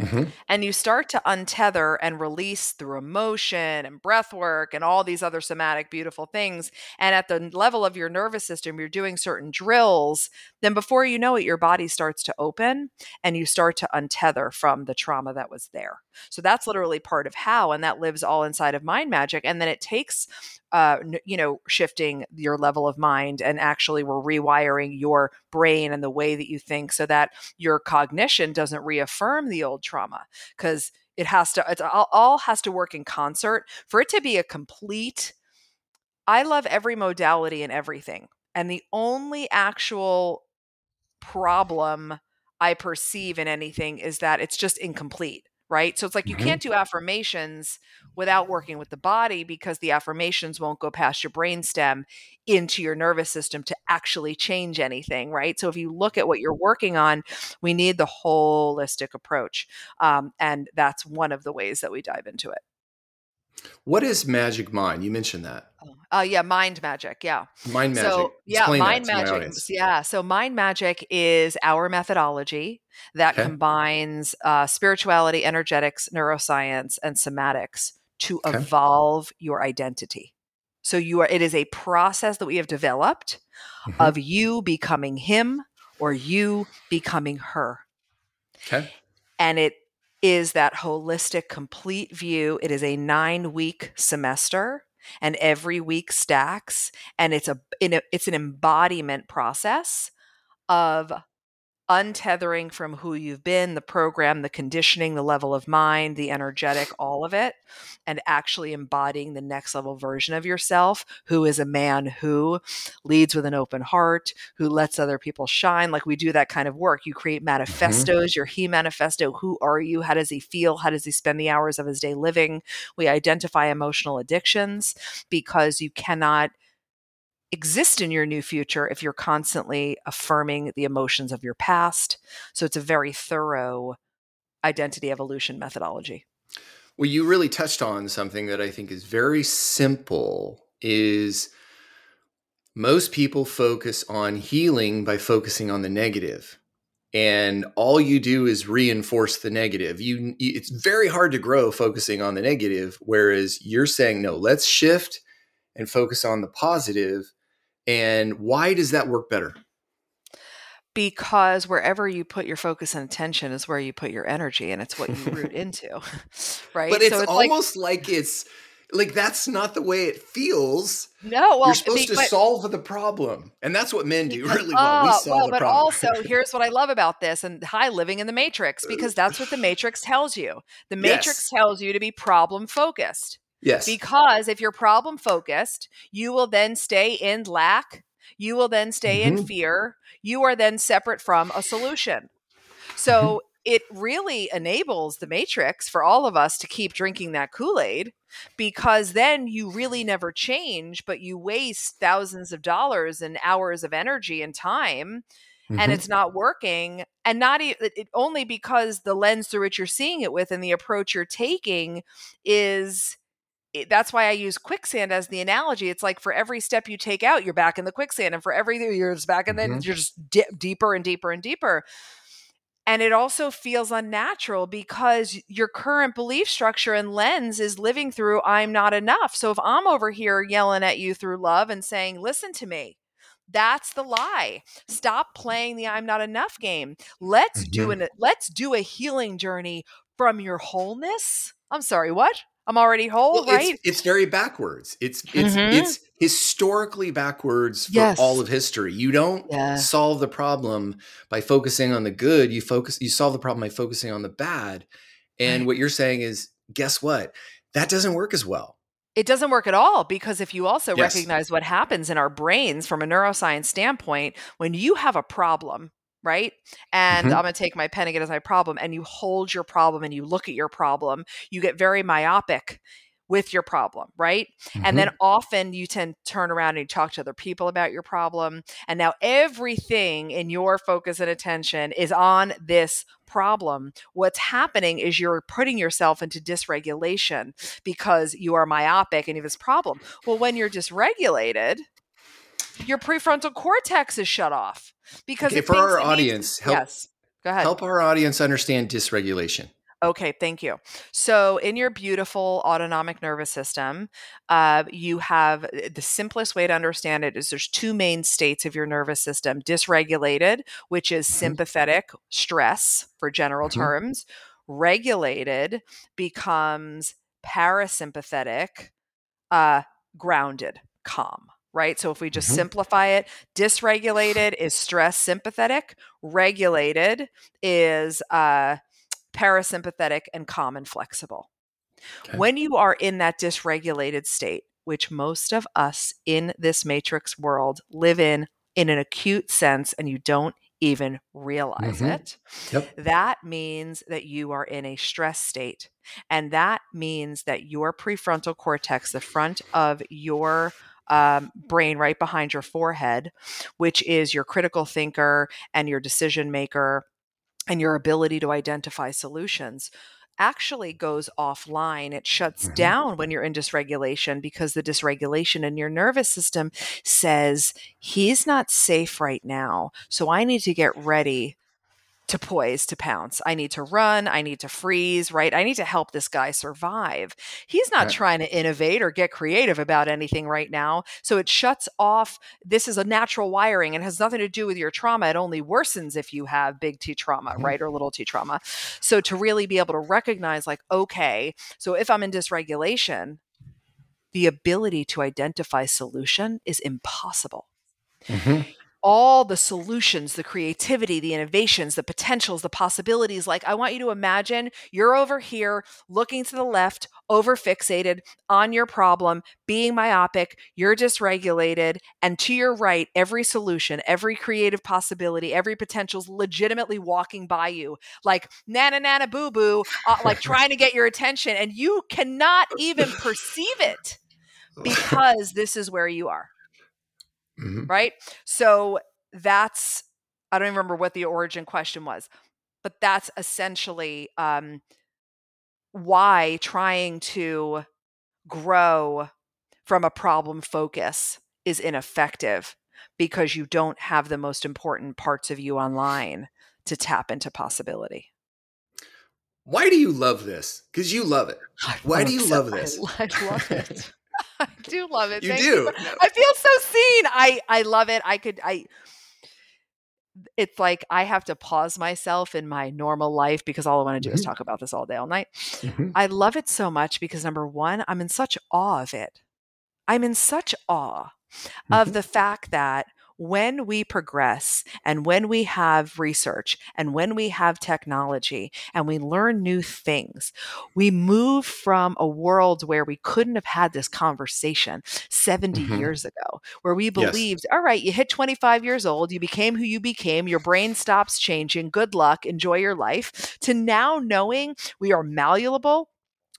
Mm-hmm. And you start to untether and release through emotion and breath work and all these other somatic, beautiful things. And at the level of your nervous system, you're doing certain drills. Then before you know it, your body starts to open and you start to untether from the trauma that was there. So that's literally part of how, and that lives all inside of mind magic. And then it takes uh, you know, shifting your level of mind and actually we're rewiring your brain and the way that you think so that your cognition doesn't reaffirm the old trauma because it has to, it all, all has to work in concert for it to be a complete. I love every modality and everything. And the only actual problem I perceive in anything is that it's just incomplete right? So it's like you mm-hmm. can't do affirmations without working with the body because the affirmations won't go past your brain stem into your nervous system to actually change anything, right? So if you look at what you're working on, we need the holistic approach. Um, and that's one of the ways that we dive into it. What is magic mind? You mentioned that. Oh, uh, yeah, mind magic. Yeah. Mind magic. So, yeah, mind magic. Yeah. So, mind magic is our methodology that okay. combines uh, spirituality, energetics, neuroscience, and somatics to okay. evolve your identity. So, you are, it is a process that we have developed mm-hmm. of you becoming him or you becoming her. Okay. And it is that holistic, complete view. It is a nine week semester and every week stacks and it's a, it's an embodiment process of untethering from who you've been, the program, the conditioning, the level of mind, the energetic, all of it, and actually embodying the next level version of yourself, who is a man who leads with an open heart, who lets other people shine. Like we do that kind of work. You create mm-hmm. manifestos, mm-hmm. your he manifesto. Who are you? How does he feel? How does he spend the hours of his day living? We identify emotional addictions because you cannot exist in your new future if you're constantly affirming the emotions of your past. So it's a very thorough identity evolution methodology. Well, you really touched on something that I think is very simple is most people focus on healing by focusing on the. And all you do is reinforce the negative. You it's very hard to grow focusing on the negative whereas you're saying no, let's shift and focus on the positive and why does that work better? Because wherever you put your focus and attention is where you put your energy, and it's what you root into, right? But it's, so it's almost like, like, it's like that's not the way it feels. No, well, you're supposed to but, solve the problem, and that's what men do really well. we oh, solve well, the but problem. also, here's what I love about this, and hi, living in the matrix, because that's what the matrix tells you. The matrix yes. tells you to be problem focused. Yes. Because if you're problem focused, you will then stay in lack. You will then stay mm-hmm. in fear. You are then separate from a solution. So mm-hmm. it really enables the matrix for all of us to keep drinking that Kool Aid because then you really never change, but you waste thousands of dollars and hours of energy and time mm-hmm. and it's not working and not e- it, only because the lens through which you're seeing it with and the approach you're taking is that's why I use quicksand as the analogy. It's like for every step you take out, you're back in the quicksand, and for every you're just back, and then mm-hmm. you're just di- deeper and deeper and deeper. And it also feels unnatural because your current belief structure and lens is living through I'm not enough. So if I'm over here yelling at you through love and saying, listen to me, that's the lie. Stop playing the I'm not enough game. Let's mm-hmm. do an let's do a healing journey from your wholeness. I'm sorry, what? I'm already whole, well, right? It's, it's, very backwards. It's it's mm-hmm. it's historically backwards for yes. all of history. You don't yeah. solve the problem by focusing on the good. You focus you solve the problem by focusing on the bad. And right. what you're saying is, guess what? That doesn't work as well. It doesn't work at all because if you also yes. recognize what happens in our brains from a neuroscience standpoint, when you have a problem, right? And mm-hmm. I'm going to take my pen and get as my problem, and you hold your problem and you look at your problem, you get very myopic with your problem, right? Mm-hmm. And then often you tend to turn around and you talk to other people about your problem. And now everything in your focus and attention is on this problem. What's happening is you're putting yourself into dysregulation because you are myopic and you have this problem. Well, when you're dysregulated, your prefrontal cortex is shut off because okay, for our audience, help, yes, go ahead. Help our audience understand dysregulation. Okay, thank you. So, in your beautiful autonomic nervous system, uh, you have eh, the simplest way to understand it is there's two main states of your nervous system dysregulated, which is mm-hmm. sympathetic stress for general mm-hmm. terms, regulated becomes parasympathetic, uh, grounded, calm right? So if we just mm-hmm. simplify it, dysregulated is stress sympathetic, regulated is uh, parasympathetic, and calm and flexible. Okay. When you are in that dysregulated state, which most of us in this matrix world live in in an acute sense, and you don't even realize mm-hmm. it, yep. that means that you are in a stress state. And that means that your prefrontal cortex, the front of your um, brain right behind your forehead, which is your critical thinker and your decision maker and your ability to identify solutions actually goes offline. It shuts mm-hmm. down when you're in dysregulation because the dysregulation in your nervous system says, he's not safe right now. So I need to get ready to poise to pounce. I need to run. I need to freeze, right? I need to help this guy survive. He's not right. trying to innovate or get creative about anything right now. So it shuts off. This is a natural wiring and has nothing to do with your trauma. It only worsens if you have big T trauma, mm-hmm. right? Or little t trauma. So to really be able to recognize, like, okay, so if I'm in dysregulation, the ability to identify solution is impossible. Mm-hmm all the solutions, the creativity, the innovations, the potentials, the possibilities. Like, I want you to imagine you're over here looking to the left, over fixated on your problem, being myopic, you're dysregulated, and to your right, every solution, every creative possibility, every potential is legitimately walking by you, like nana nana boo boo, uh, like trying to get your attention, and you cannot even perceive it because this is where you are. Mm-hmm. Right. So that's, I don't even remember what the origin question was, but that's essentially um, why trying to grow from a problem focus is ineffective because you don't have the most important parts of you online to tap into possibility. Why do you love this? Because you love it. Why do you love this? I, I love it. I do love it. You Thank do. You. I feel so seen. I I love it. I could I it's like I have to pause myself in my normal life because all I want to do mm-hmm. is talk about this all day all night. Mm-hmm. I love it so much because number 1, I'm in such awe of it. I'm in such awe mm-hmm. of the fact that when we progress and when we have research and when we have technology and we learn new things, we move from a world where we couldn't have had this conversation 70 mm-hmm. years ago, where we believed, yes. all right, you hit 25 years old, you became who you became, your brain stops changing, good luck, enjoy your life, to now knowing we are malleable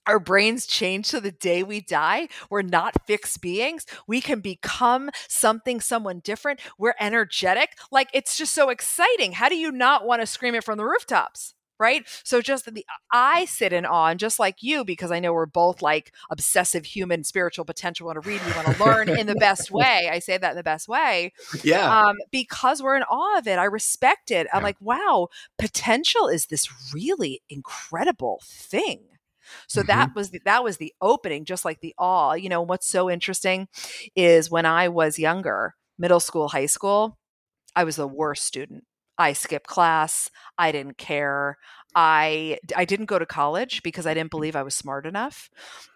our brains change to the day we die. We're not fixed beings. We can become something, someone different. We're energetic. Like it's just so exciting. How do you not want to scream it from the rooftops? Right. So just the I sit in awe, and just like you, because I know we're both like obsessive human spiritual potential, We want to read, we want to learn in the best way. I say that in the best way. Yeah. Um, because we're in awe of it. I respect it. I'm yeah. like, wow, potential is this really incredible thing so mm-hmm. that was the, that was the opening, just like the awe. You know, what's so interesting is when I was younger, middle school, high school, I was the worst student. I skipped class. I didn't care. I I didn't go to college because I didn't believe I was smart enough.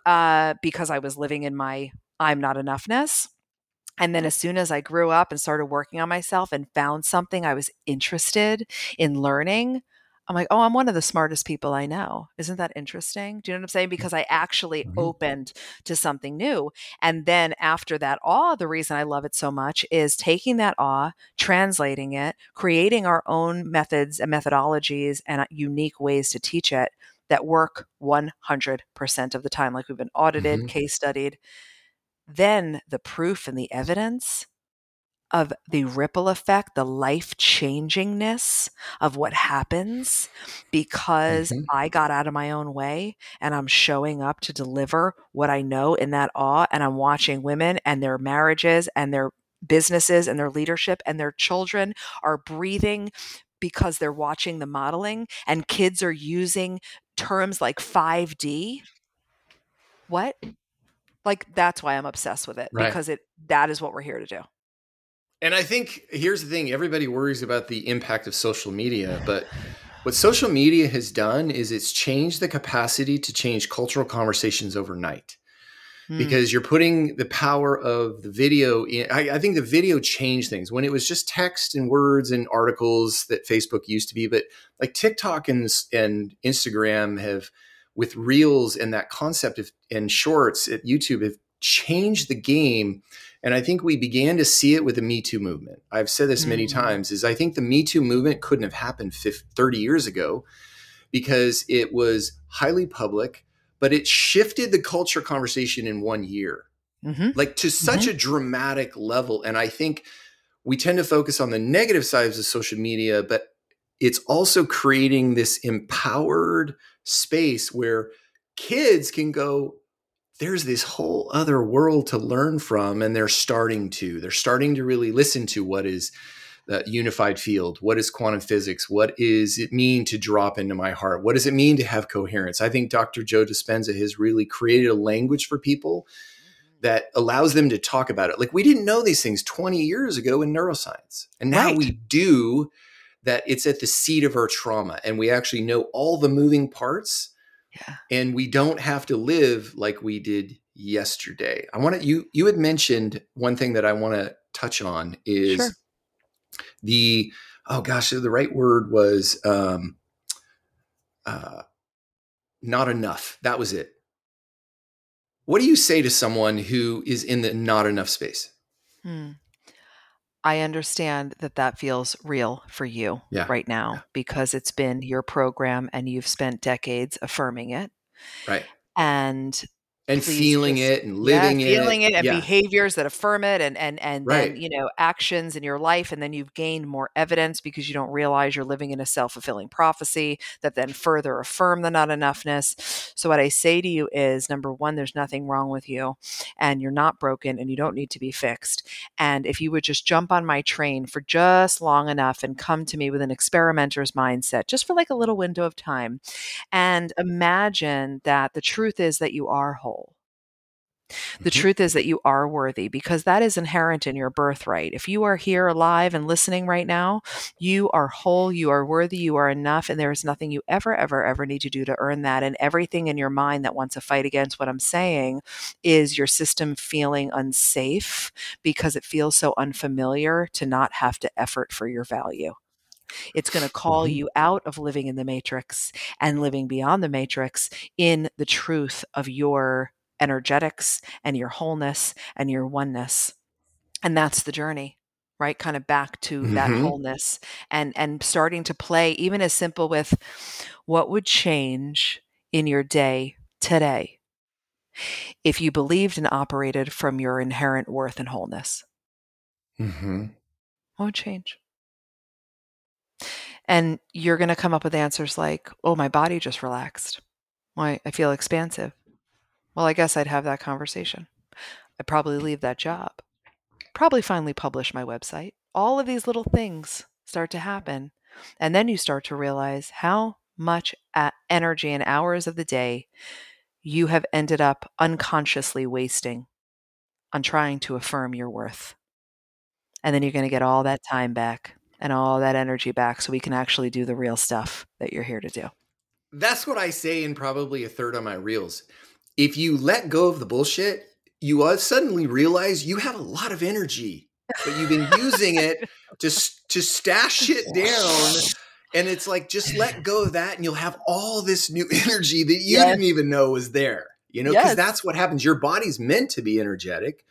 Uh, because I was living in my I'm not enoughness. And then as soon as I grew up and started working on myself and found something I was interested in learning, I'm like, oh, I'm one of the smartest people I know. Isn't that interesting? Do you know what I'm saying? Mm. Because I actually mm-hmm. opened to something new. And then after that awe, the reason I love it so much is taking that awe, translating it, creating our own methods and methodologies and uh, unique ways to teach it that work 100% of the time. Like we've been audited, mm-hmm. case studied. Then the proof and the evidence of the ripple effect, the life changingness of what happens because mm-hmm. I got out of my own way and I'm showing up to deliver what I know in that awe. And I'm watching women and their marriages and their businesses and their leadership and their children are breathing because they're watching the modeling and kids are using terms like 5D. What? Like that's why I'm obsessed with it right. because it that is what we're here to do. And I think here's the thing everybody worries about the impact of social media, but what social media has done is it's changed the capacity to change cultural conversations overnight. Mm. Because you're putting the power of the video in. I, I think the video changed things when it was just text and words and articles that Facebook used to be. But like TikTok and, and Instagram have, with reels and that concept of and shorts at YouTube, have changed the game and I think we began to see it with the Me Too movement. I've said this many mm-hmm. times is I think the Me Too movement couldn't have happened 50, 30 years ago because it was highly public, but it shifted the culture conversation in one year. Mm-hmm. Like to such mm-hmm. a dramatic level. And I think we tend to focus on the negative sides of social media, but it's also creating this empowered space where kids can go there's this whole other world to learn from and they're starting to they're starting to really listen to what is the unified field what is quantum physics what is it mean to drop into my heart what does it mean to have coherence? I think dr joe dispenza has really created a language for people mm-hmm. that allows them to talk about it. Like we didn't know these things 20 years ago in neuroscience and now right. we do that it's at the seat of our trauma and we actually know all the moving parts yeah. And we don't have to live like we did yesterday. I want to you you had mentioned one thing that I want to touch on is sure. the oh gosh, the right word was um uh not enough. That was it. What do you say to someone who is in the not enough space? Hmm. I understand that that feels real for you yeah. right now yeah. because it's been your program and you've spent decades affirming it. Right. And and feeling just, it and living yeah, feeling it, it and yeah. behaviors that affirm it and and and right. then you know actions in your life and then you've gained more evidence because you don't realize you're living in a self-fulfilling prophecy that then further affirm the not enoughness so what i say to you is number one there's nothing wrong with you and you're not broken and you don't need to be fixed. And if you would just jump on my train for just long enough and come to me with an experimenter's mindset just for like a little window of time and imagine that the truth is that you are whole the mm-hmm. truth is that you are worthy because that is inherent in your birthright. If you are here alive and listening right now, you are whole, you are worthy, you are enough, and there is nothing you ever, ever, ever need to do to earn that. And everything in your mind that wants to fight against what I'm saying is your system feeling unsafe because it feels so unfamiliar to not have to effort for your value. It's going to call mm-hmm. you out of living in the matrix and living beyond the matrix in the truth of your energetics and your wholeness and your oneness. And that's the journey right kind of back to mm-hmm. that wholeness and and starting to play even as simple with what would change in your day today if you believed and operated from your inherent worth and wholeness? Mm-hmm. What would change? And you're going to come up with answers like, oh, my body just relaxed. Why I feel expansive. Well, I guess I'd have that conversation. I'd probably leave that job. Probably finally publish my website. All of these little things start to happen. And then you start to realize how much energy and hours of the day you have ended up unconsciously wasting on trying to affirm your worth. And then you're going to get all that time back and all that energy back so we can actually do the real stuff that you're here to do. That's what I say in probably a third of my reels. If you let go of the bullshit, you uh, suddenly realize you have a lot of energy, but you've been using it to to stash shit down. And it's like just let go of that, and you'll have all this new energy that you yes. didn't even know was there. You know, because yes. that's what happens. Your body's meant to be energetic,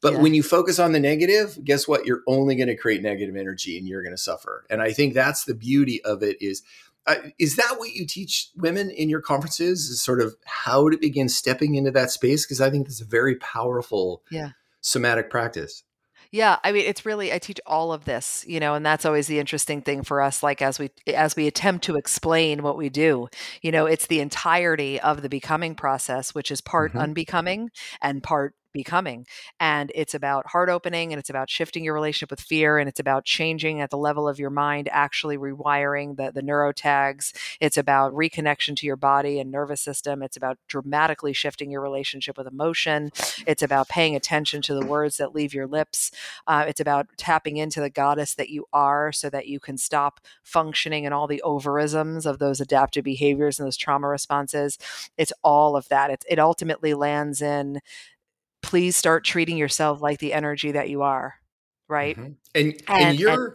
but yeah. when you focus on the negative, guess what? You're only going to create negative energy, and you're going to suffer. And I think that's the beauty of it. Is uh, is that what you teach women in your conferences? Is sort of how to begin stepping into that space? Because I think that's a very powerful, yeah. somatic practice. Yeah, I mean it's really I teach all of this, you know, and that's always the interesting thing for us like as we as we attempt to explain what we do. You know, it's the entirety of the becoming process which is part mm-hmm. unbecoming and part becoming. And it's about heart opening and it's about shifting your relationship with fear and it's about changing at the level of your mind, actually rewiring the, the neurotags. It's about reconnection to your body and nervous system. It's about dramatically shifting your relationship with emotion. It's about paying attention to the words that leave your lips. Uh, it's about tapping into the goddess that you are so that you can stop functioning in all the overisms of those adaptive behaviors and those trauma responses. It's all of that. It, it ultimately lands in please start treating yourself like the energy that you are right? Mm-hmm. and, and, and your and,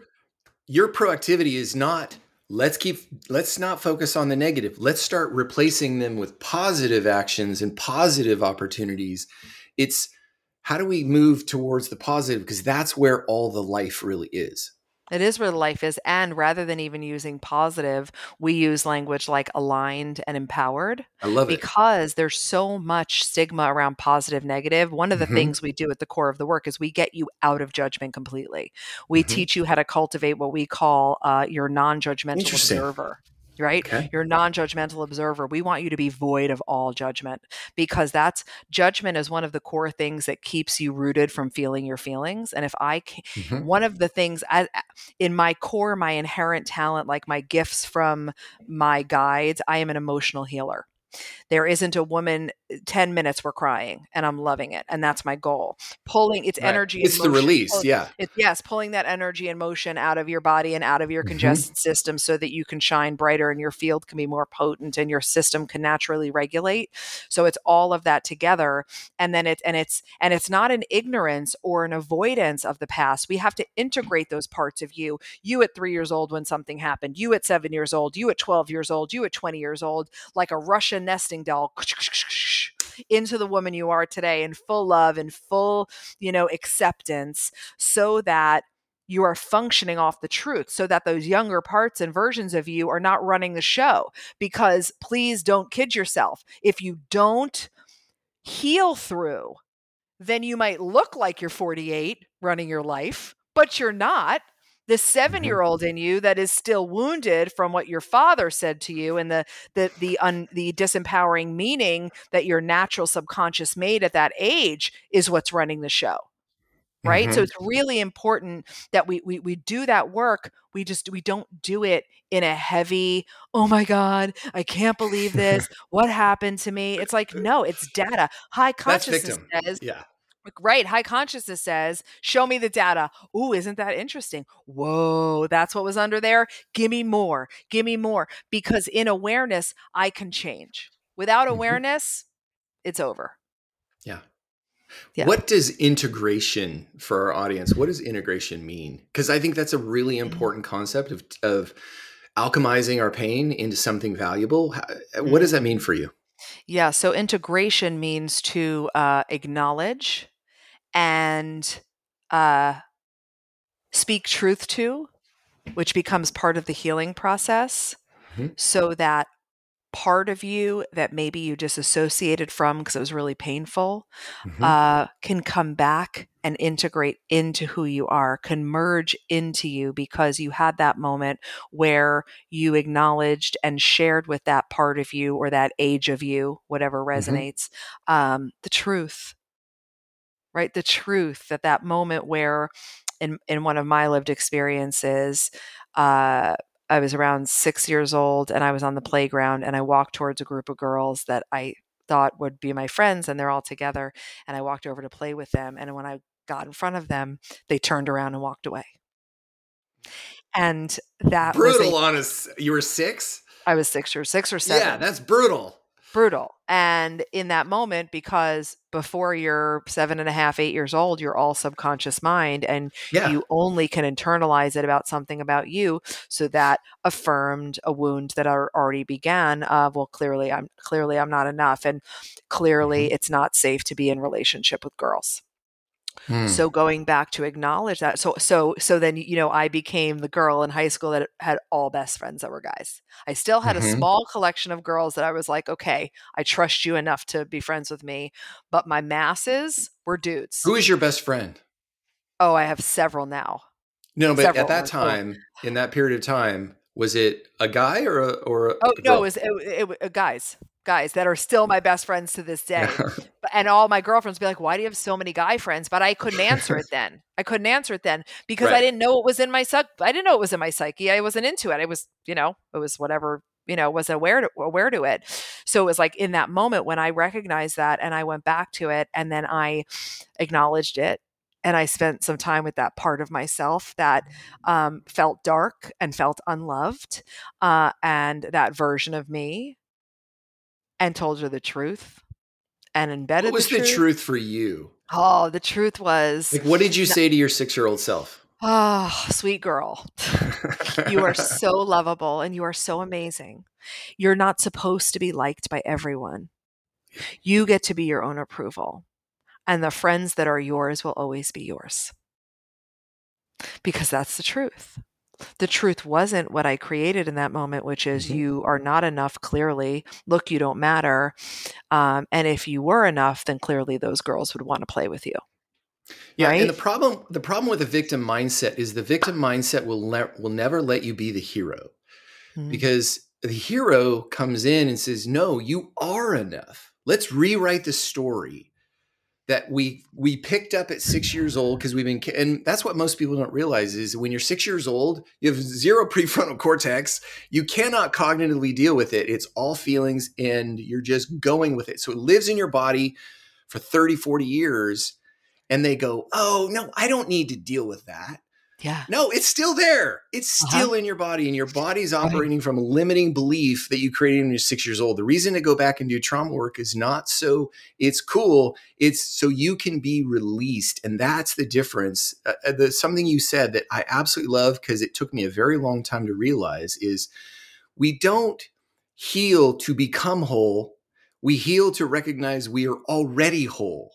your proactivity is not let's keep let's not focus on the negative. Let's start replacing them with positive actions and positive opportunities. It's how do we move towards the positive? Because that's where all the life really is it is where the life is. And rather than even using positive, we use language like aligned and empowered. I love it. Because there's so much stigma around positive, negative. One of the mm-hmm. things we do at the core of the work is we get you out of judgment completely. We mm-hmm. teach you how to cultivate what we call uh, your non judgmental observer right? Okay. You're a non-judgmental observer. We want you to be void of all judgment because that's judgment is one of the core things that keeps you rooted from feeling your feelings. And if I mm-hmm. one of the things I, in my core, my inherent talent, like my gifts from my guides, I am an emotional healer. There isn't a woman 10 minutes we're crying and I'm loving it. And that's my goal. Pulling its right. energy. It's the release. Yeah. It's, yes. Pulling that energy and motion out of your body and out of your mm-hmm. congested system so that you can shine brighter and your field can be more potent and your system can naturally regulate. So it's all of that together. And then it's, and it's, and it's not an ignorance or an avoidance of the past. We have to integrate those parts of you. You at three years old when something happened, you at seven years old, you at 12 years old, you at 20 years old, like a Russian nesting doll into the woman you are today in full love and full, you know, acceptance so that you are functioning off the truth so that those younger parts and versions of you are not running the show. Because please don't kid yourself. If you don't heal through, then you might look like you're 48 running your life, but you're not the seven year old in you that is still wounded from what your father said to you and the the the un, the disempowering meaning that your natural subconscious made at that age is what's running the show right? Mm-hmm. so it's really important that we, we we do that work. We just we don't do it in a heavy oh my god i can't believe this. What happened to me? It's like no it's data. High consciousness says yeah Right. High consciousness says, show me the data. Ooh, isn't that interesting? Whoa, that's what was under there. Give me more. Give me more. Because in awareness, I can change. Without mm-hmm. awareness, it's over. Yeah. yeah. What does integration for our audience? What does integration mean? Because I think that's a really mm-hmm. important concept of, of alchemizing our pain into something valuable. What does that mm-hmm. mean for you? Yeah, so integration means to uh, acknowledge and uh, speak truth to, which becomes part of the healing process, mm-hmm. so that part of you that maybe you disassociated from because it was really painful mm-hmm. uh, can come back and integrate into who you are, can merge into you because you had that moment where you acknowledged and shared with that part of you or that age of you, whatever mm-hmm. resonates, mm-hmm. um, the truth. Right, the truth that that moment where, in in one of my lived experiences, uh, I was around six years old and I was on the playground and I walked towards a group of girls that I thought would be my friends and they're all together. And I walked over to play with them. And when I got in front of them, they turned around and walked away. And that brutal was a, on us. You were six? I was six or six or seven. Yeah, that's brutal brutal. And in that moment, because before you're seven and a half, eight years old, you're all subconscious mind and yeah. you only can internalize it about something about you. So that affirmed a wound that already began of, well, clearly I'm clearly I'm not enough. And clearly mm-hmm. it's not safe to be in relationship with girls. Hmm. So going back to acknowledge that. So so so then you know I became the girl in high school that had all best friends that were guys. I still had mm-hmm. a small collection of girls that I was like, okay, I trust you enough to be friends with me, but my masses were dudes. Who is your best friend? Oh, I have several now. No, but several at that time, in that period of time, was it a guy or a or a, oh a no, it was it, it, it, guys guys that are still my best friends to this day. And all my girlfriends be like, "Why do you have so many guy friends?" But I couldn't answer it then. I couldn't answer it then because right. I didn't know it was in my psyche. I didn't know it was in my psyche. I wasn't into it. I was, you know, it was whatever you know was aware to aware to it so it was like in that moment when i recognized that and i went back to it and then i acknowledged it and I spent some time with that part of myself that um, felt dark and felt unloved, uh, and that version of me and told her the truth and embedded what was the truth. the truth for you? Oh the truth was like what did you say to your six-year-old self? Oh sweet girl. You are so lovable and you are so amazing. You're not supposed to be liked by everyone. You get to be your own approval and the friends that are yours will always be yours. Because that's the truth the truth wasn't what I created in that moment, which is mm-hmm. you are not enough, clearly. Look, you don't matter. Um, and if you were enough, then clearly those girls would want to play with you. Yeah, right? and the problem the problem with the victim mindset is the victim mindset will le- will never let you be the hero. Mm-hmm. Because the hero comes in and says, "No, you are enough. Let's rewrite the story." That we we picked up at six years old because we've been and that's what most people don't realize is when you're six years old you have zero prefrontal cortex you cannot cognitively deal with it. It's all feelings and you're just going with it. So it lives in your body for 30 40 years and they go oh no i don't need to deal with that yeah. No, it's still there. It's uh-huh. still in your body, and your body's operating right. from a limiting belief that you created when you're six years old. The reason to go back and do trauma work is not so it's cool, it's so you can be released. And that's the difference. Uh, uh the, something you said that I absolutely love because it took me a very long time to realize is we don't heal to become whole, we heal to recognize we are already whole.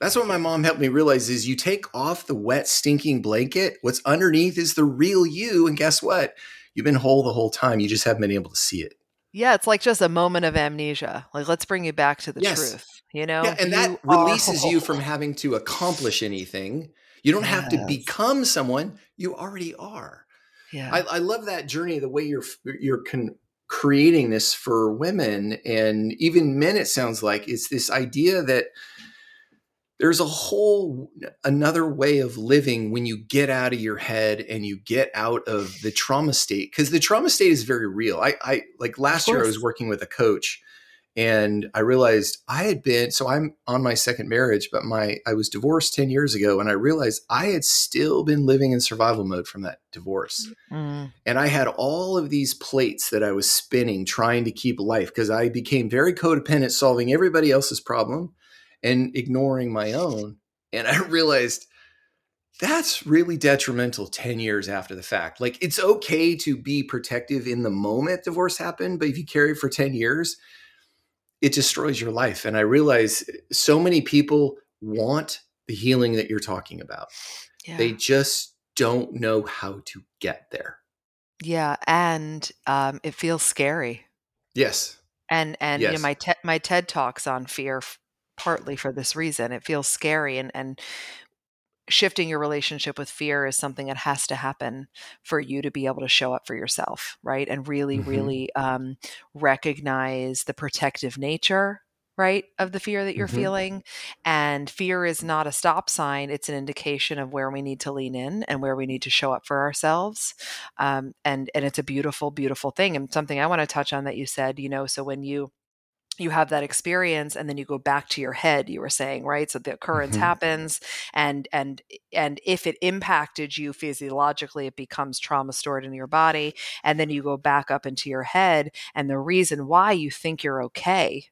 That's what my mom helped me realize is you take off the wet, stinking blanket. What's underneath is the real you. And guess what? You've been whole the whole time. You just haven't been able to see it. Yeah, it's like just a moment of amnesia. Like, let's bring you back to the yes. truth. You know? Yeah, and you that releases you from having to accomplish anything. You don't yes. have to become someone. You already are. Yeah. I, I love that journey, the way you're you're con- creating this for women and even men, it sounds like. It's this idea that there's a whole another way of living when you get out of your head and you get out of the trauma state because the trauma state is very real. I i like last year i was working with a coach and i realized i had been so i'm on my second marriage but my i was divorced 10 years ago and i realized i had still been living in survival mode from that divorce. Mm. and i had all of these plates that i was spinning trying to keep life because i became very codependent solving everybody else's problem and ignoring my own. And I realized that's really detrimental 10 years after the fact. Like it's okay to be protective in the moment divorce happened, but if you carry it for 10 years, it destroys your life. And I realize so many people want the healing that you're talking about. Yeah. They just don't know how to get there. Yeah. And um, it feels scary Yes. And and yes. you know my te- my TED talks on fear partly for this reason. It feels scary and and shifting your relationship with fear is something that has to happen for you to be able to show up for yourself, right? And really, mm-hmm. really um, recognize the protective nature right of the fear that you're mm-hmm. feeling and fear is not a stop sign it's an indication of where we need to lean in and where we need to show up for ourselves um, and and it's a beautiful beautiful thing and something i want to touch on that you said you know so when you you have that experience and then you go back to your head you were saying right so the occurrence mm-hmm. happens and and and if it impacted you physiologically it becomes trauma stored in your body and then you go back up into your head and the reason why you think you're okay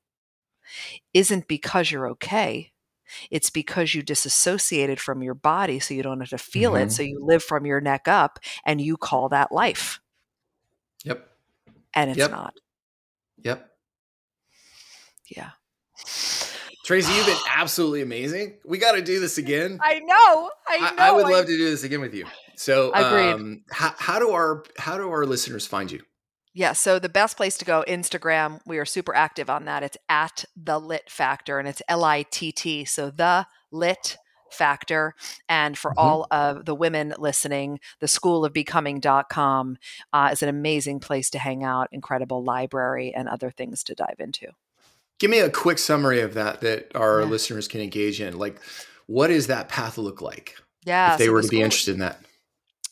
isn't because you're okay. It's because you disassociated from your body so you don't have to feel mm-hmm. it. So you live from your neck up and you call that life. Yep. And it's yep. not. Yep. Yeah. Tracy, you've been absolutely amazing. We got to do this again. I know. I know. I, I would love to do this again with you. So, Agreed. Um, how, how do our how do our listeners find you? Yeah, so the best place to go, Instagram. We are super active on that. It's at the Litt Factor, and it's L I T T. So the Litt Factor. And for mm-hmm. all of the women listening, the schoolofbecoming.com uh, is an amazing place to hang out, incredible library, and other things to dive into. Give me a quick summary of that that our yeah. listeners can engage in. Like, what does that path look like? Yeah. If they so were the to be interested in that.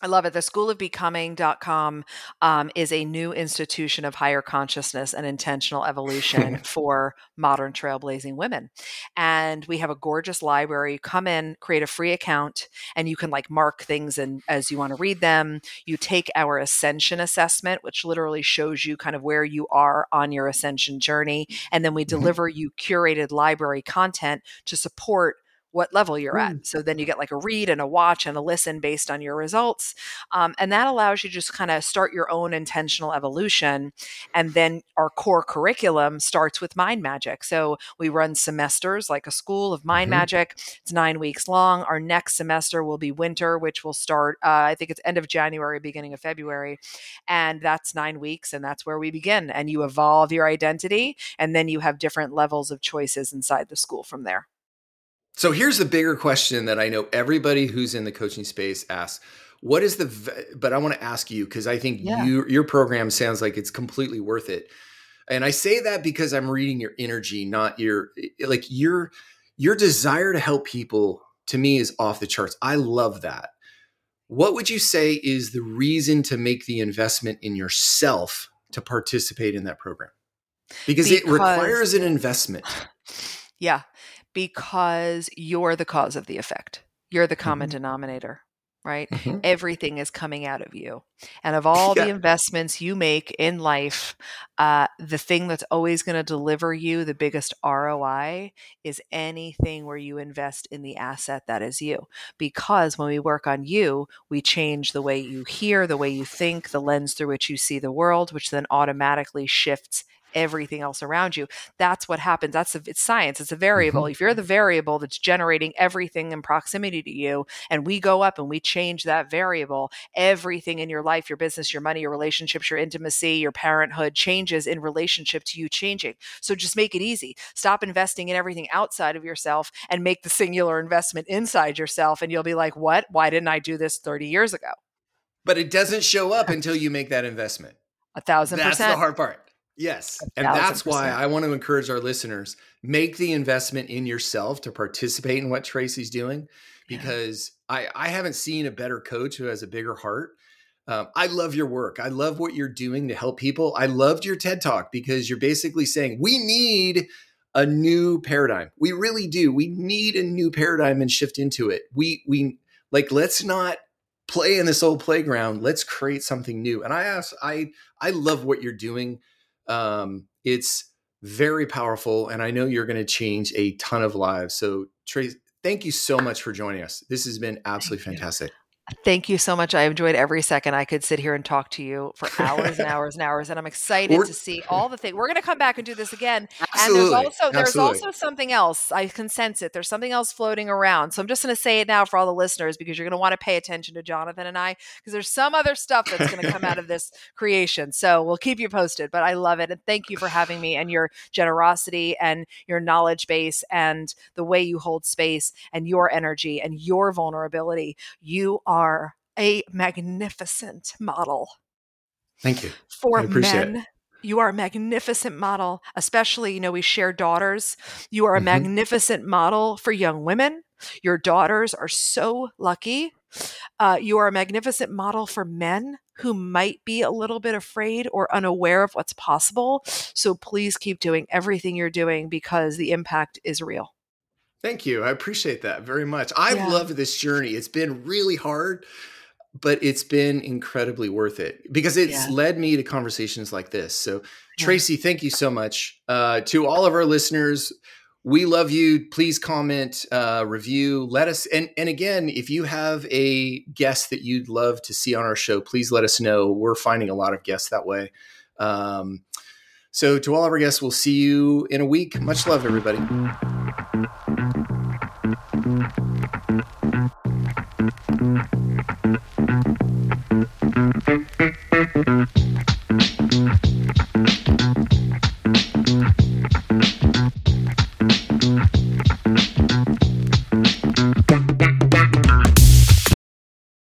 I love it. The schoolofbecoming.com um, is a new institution of higher consciousness and intentional evolution for modern trailblazing women. And we have a gorgeous library. You come in, create a free account, and you can like mark things and as you want to read them. You take our ascension assessment, which literally shows you kind of where you are on your ascension journey. And then we mm-hmm. deliver you curated library content to support what level you're mm. at. So then you get like a read and a watch and a listen based on your results. Um, and that allows you to just kind of start your own intentional evolution. And then our core curriculum starts with mind magic. So we run semesters like a school of mind mm-hmm. magic. It's nine weeks long. Our next semester will be winter, which will start, uh, I think it's end of January, beginning of February. And that's nine weeks. And that's where we begin. And you evolve your identity. And then you have different levels of choices inside the school from there. So here's the bigger question that I know everybody who's in the coaching space asks. What is the but I want to ask you because I think yeah. you your program sounds like it's completely worth it. And I say that because I'm reading your energy, not your like your your desire to help people to me is off the charts. I love that. What would you say is the reason to make the investment in yourself to participate in that program? Because, because it requires an investment. Yeah because you're the cause of the effect. You're the common mm-hmm. denominator, right? Mm-hmm. Everything is coming out of you. And of all yeah. the investments you make in life, uh, the thing that's always going to deliver you the biggest ROI is anything where you invest in the asset that is you. Because when we work on you, we change the way you hear, the way you think, the lens through which you see the world, which then automatically shifts everything else around you. That's what happens. That's a, it's science. It's a variable. Mm-hmm. If you're the variable that's generating everything in proximity to you, and we go up and we change that variable, everything in your life, your business, your money, your relationships, your intimacy, your parenthood changes in relationship to you changing. So just make it easy. Stop investing in everything outside of yourself and make the singular investment inside yourself. And you'll be like, what? Why didn't I do this 30 years ago? But it doesn't show up until you make that investment. A thousand percent. That's the hard part. Yes. And that's why I want to encourage our listeners make the investment in yourself to participate in what Tracy's doing because yeah. I, I haven't seen a better coach who has a bigger heart. Um, I love your work. I love what you're doing to help people. I loved your TED talk because you're basically saying we need a new paradigm. We really do. We need a new paradigm and shift into it. We we like let's not play in this old playground. Let's create something new. And I ask I I love what you're doing. Um, it's very powerful, and I know you're going to change a ton of lives. So, Trace, thank you so much for joining us. This has been absolutely thank fantastic. Thank you so much. I enjoyed every second. I could sit here and talk to you for hours and hours and hours, and I'm excited we're, to see all the things. We're going to come back and do this again. Absolutely. And there's also there's absolutely. also something else. I can sense it. There's something else floating around. So I'm just going to say it now for all the listeners because you're going to want to pay attention to Jonathan and I because there's some other stuff that's going to come out of this creation. So we'll keep you posted. But I love it, and thank you for having me and your generosity and your knowledge base and the way you hold space and your energy and your vulnerability. You are are a magnificent model. Thank you. For men. It. You are a magnificent model, especially, you know, we share daughters. You are a mm-hmm. magnificent model for young women. Your daughters are so lucky. Uh, you are a magnificent model for men who might be a little bit afraid or unaware of what's possible. So please keep doing everything you're doing because the impact is real. Thank you. I appreciate that very much. I yeah. love this journey. It's been really hard, but it's been incredibly worth it because it's yeah. led me to conversations like this. So, yeah. Tracy, thank you so much. Uh, to all of our listeners, we love you. Please comment, uh, review, let us. And, and again, if you have a guest that you'd love to see on our show, please let us know. We're finding a lot of guests that way. Um, so, to all of our guests, we'll see you in a week. Much love, everybody. Thank you.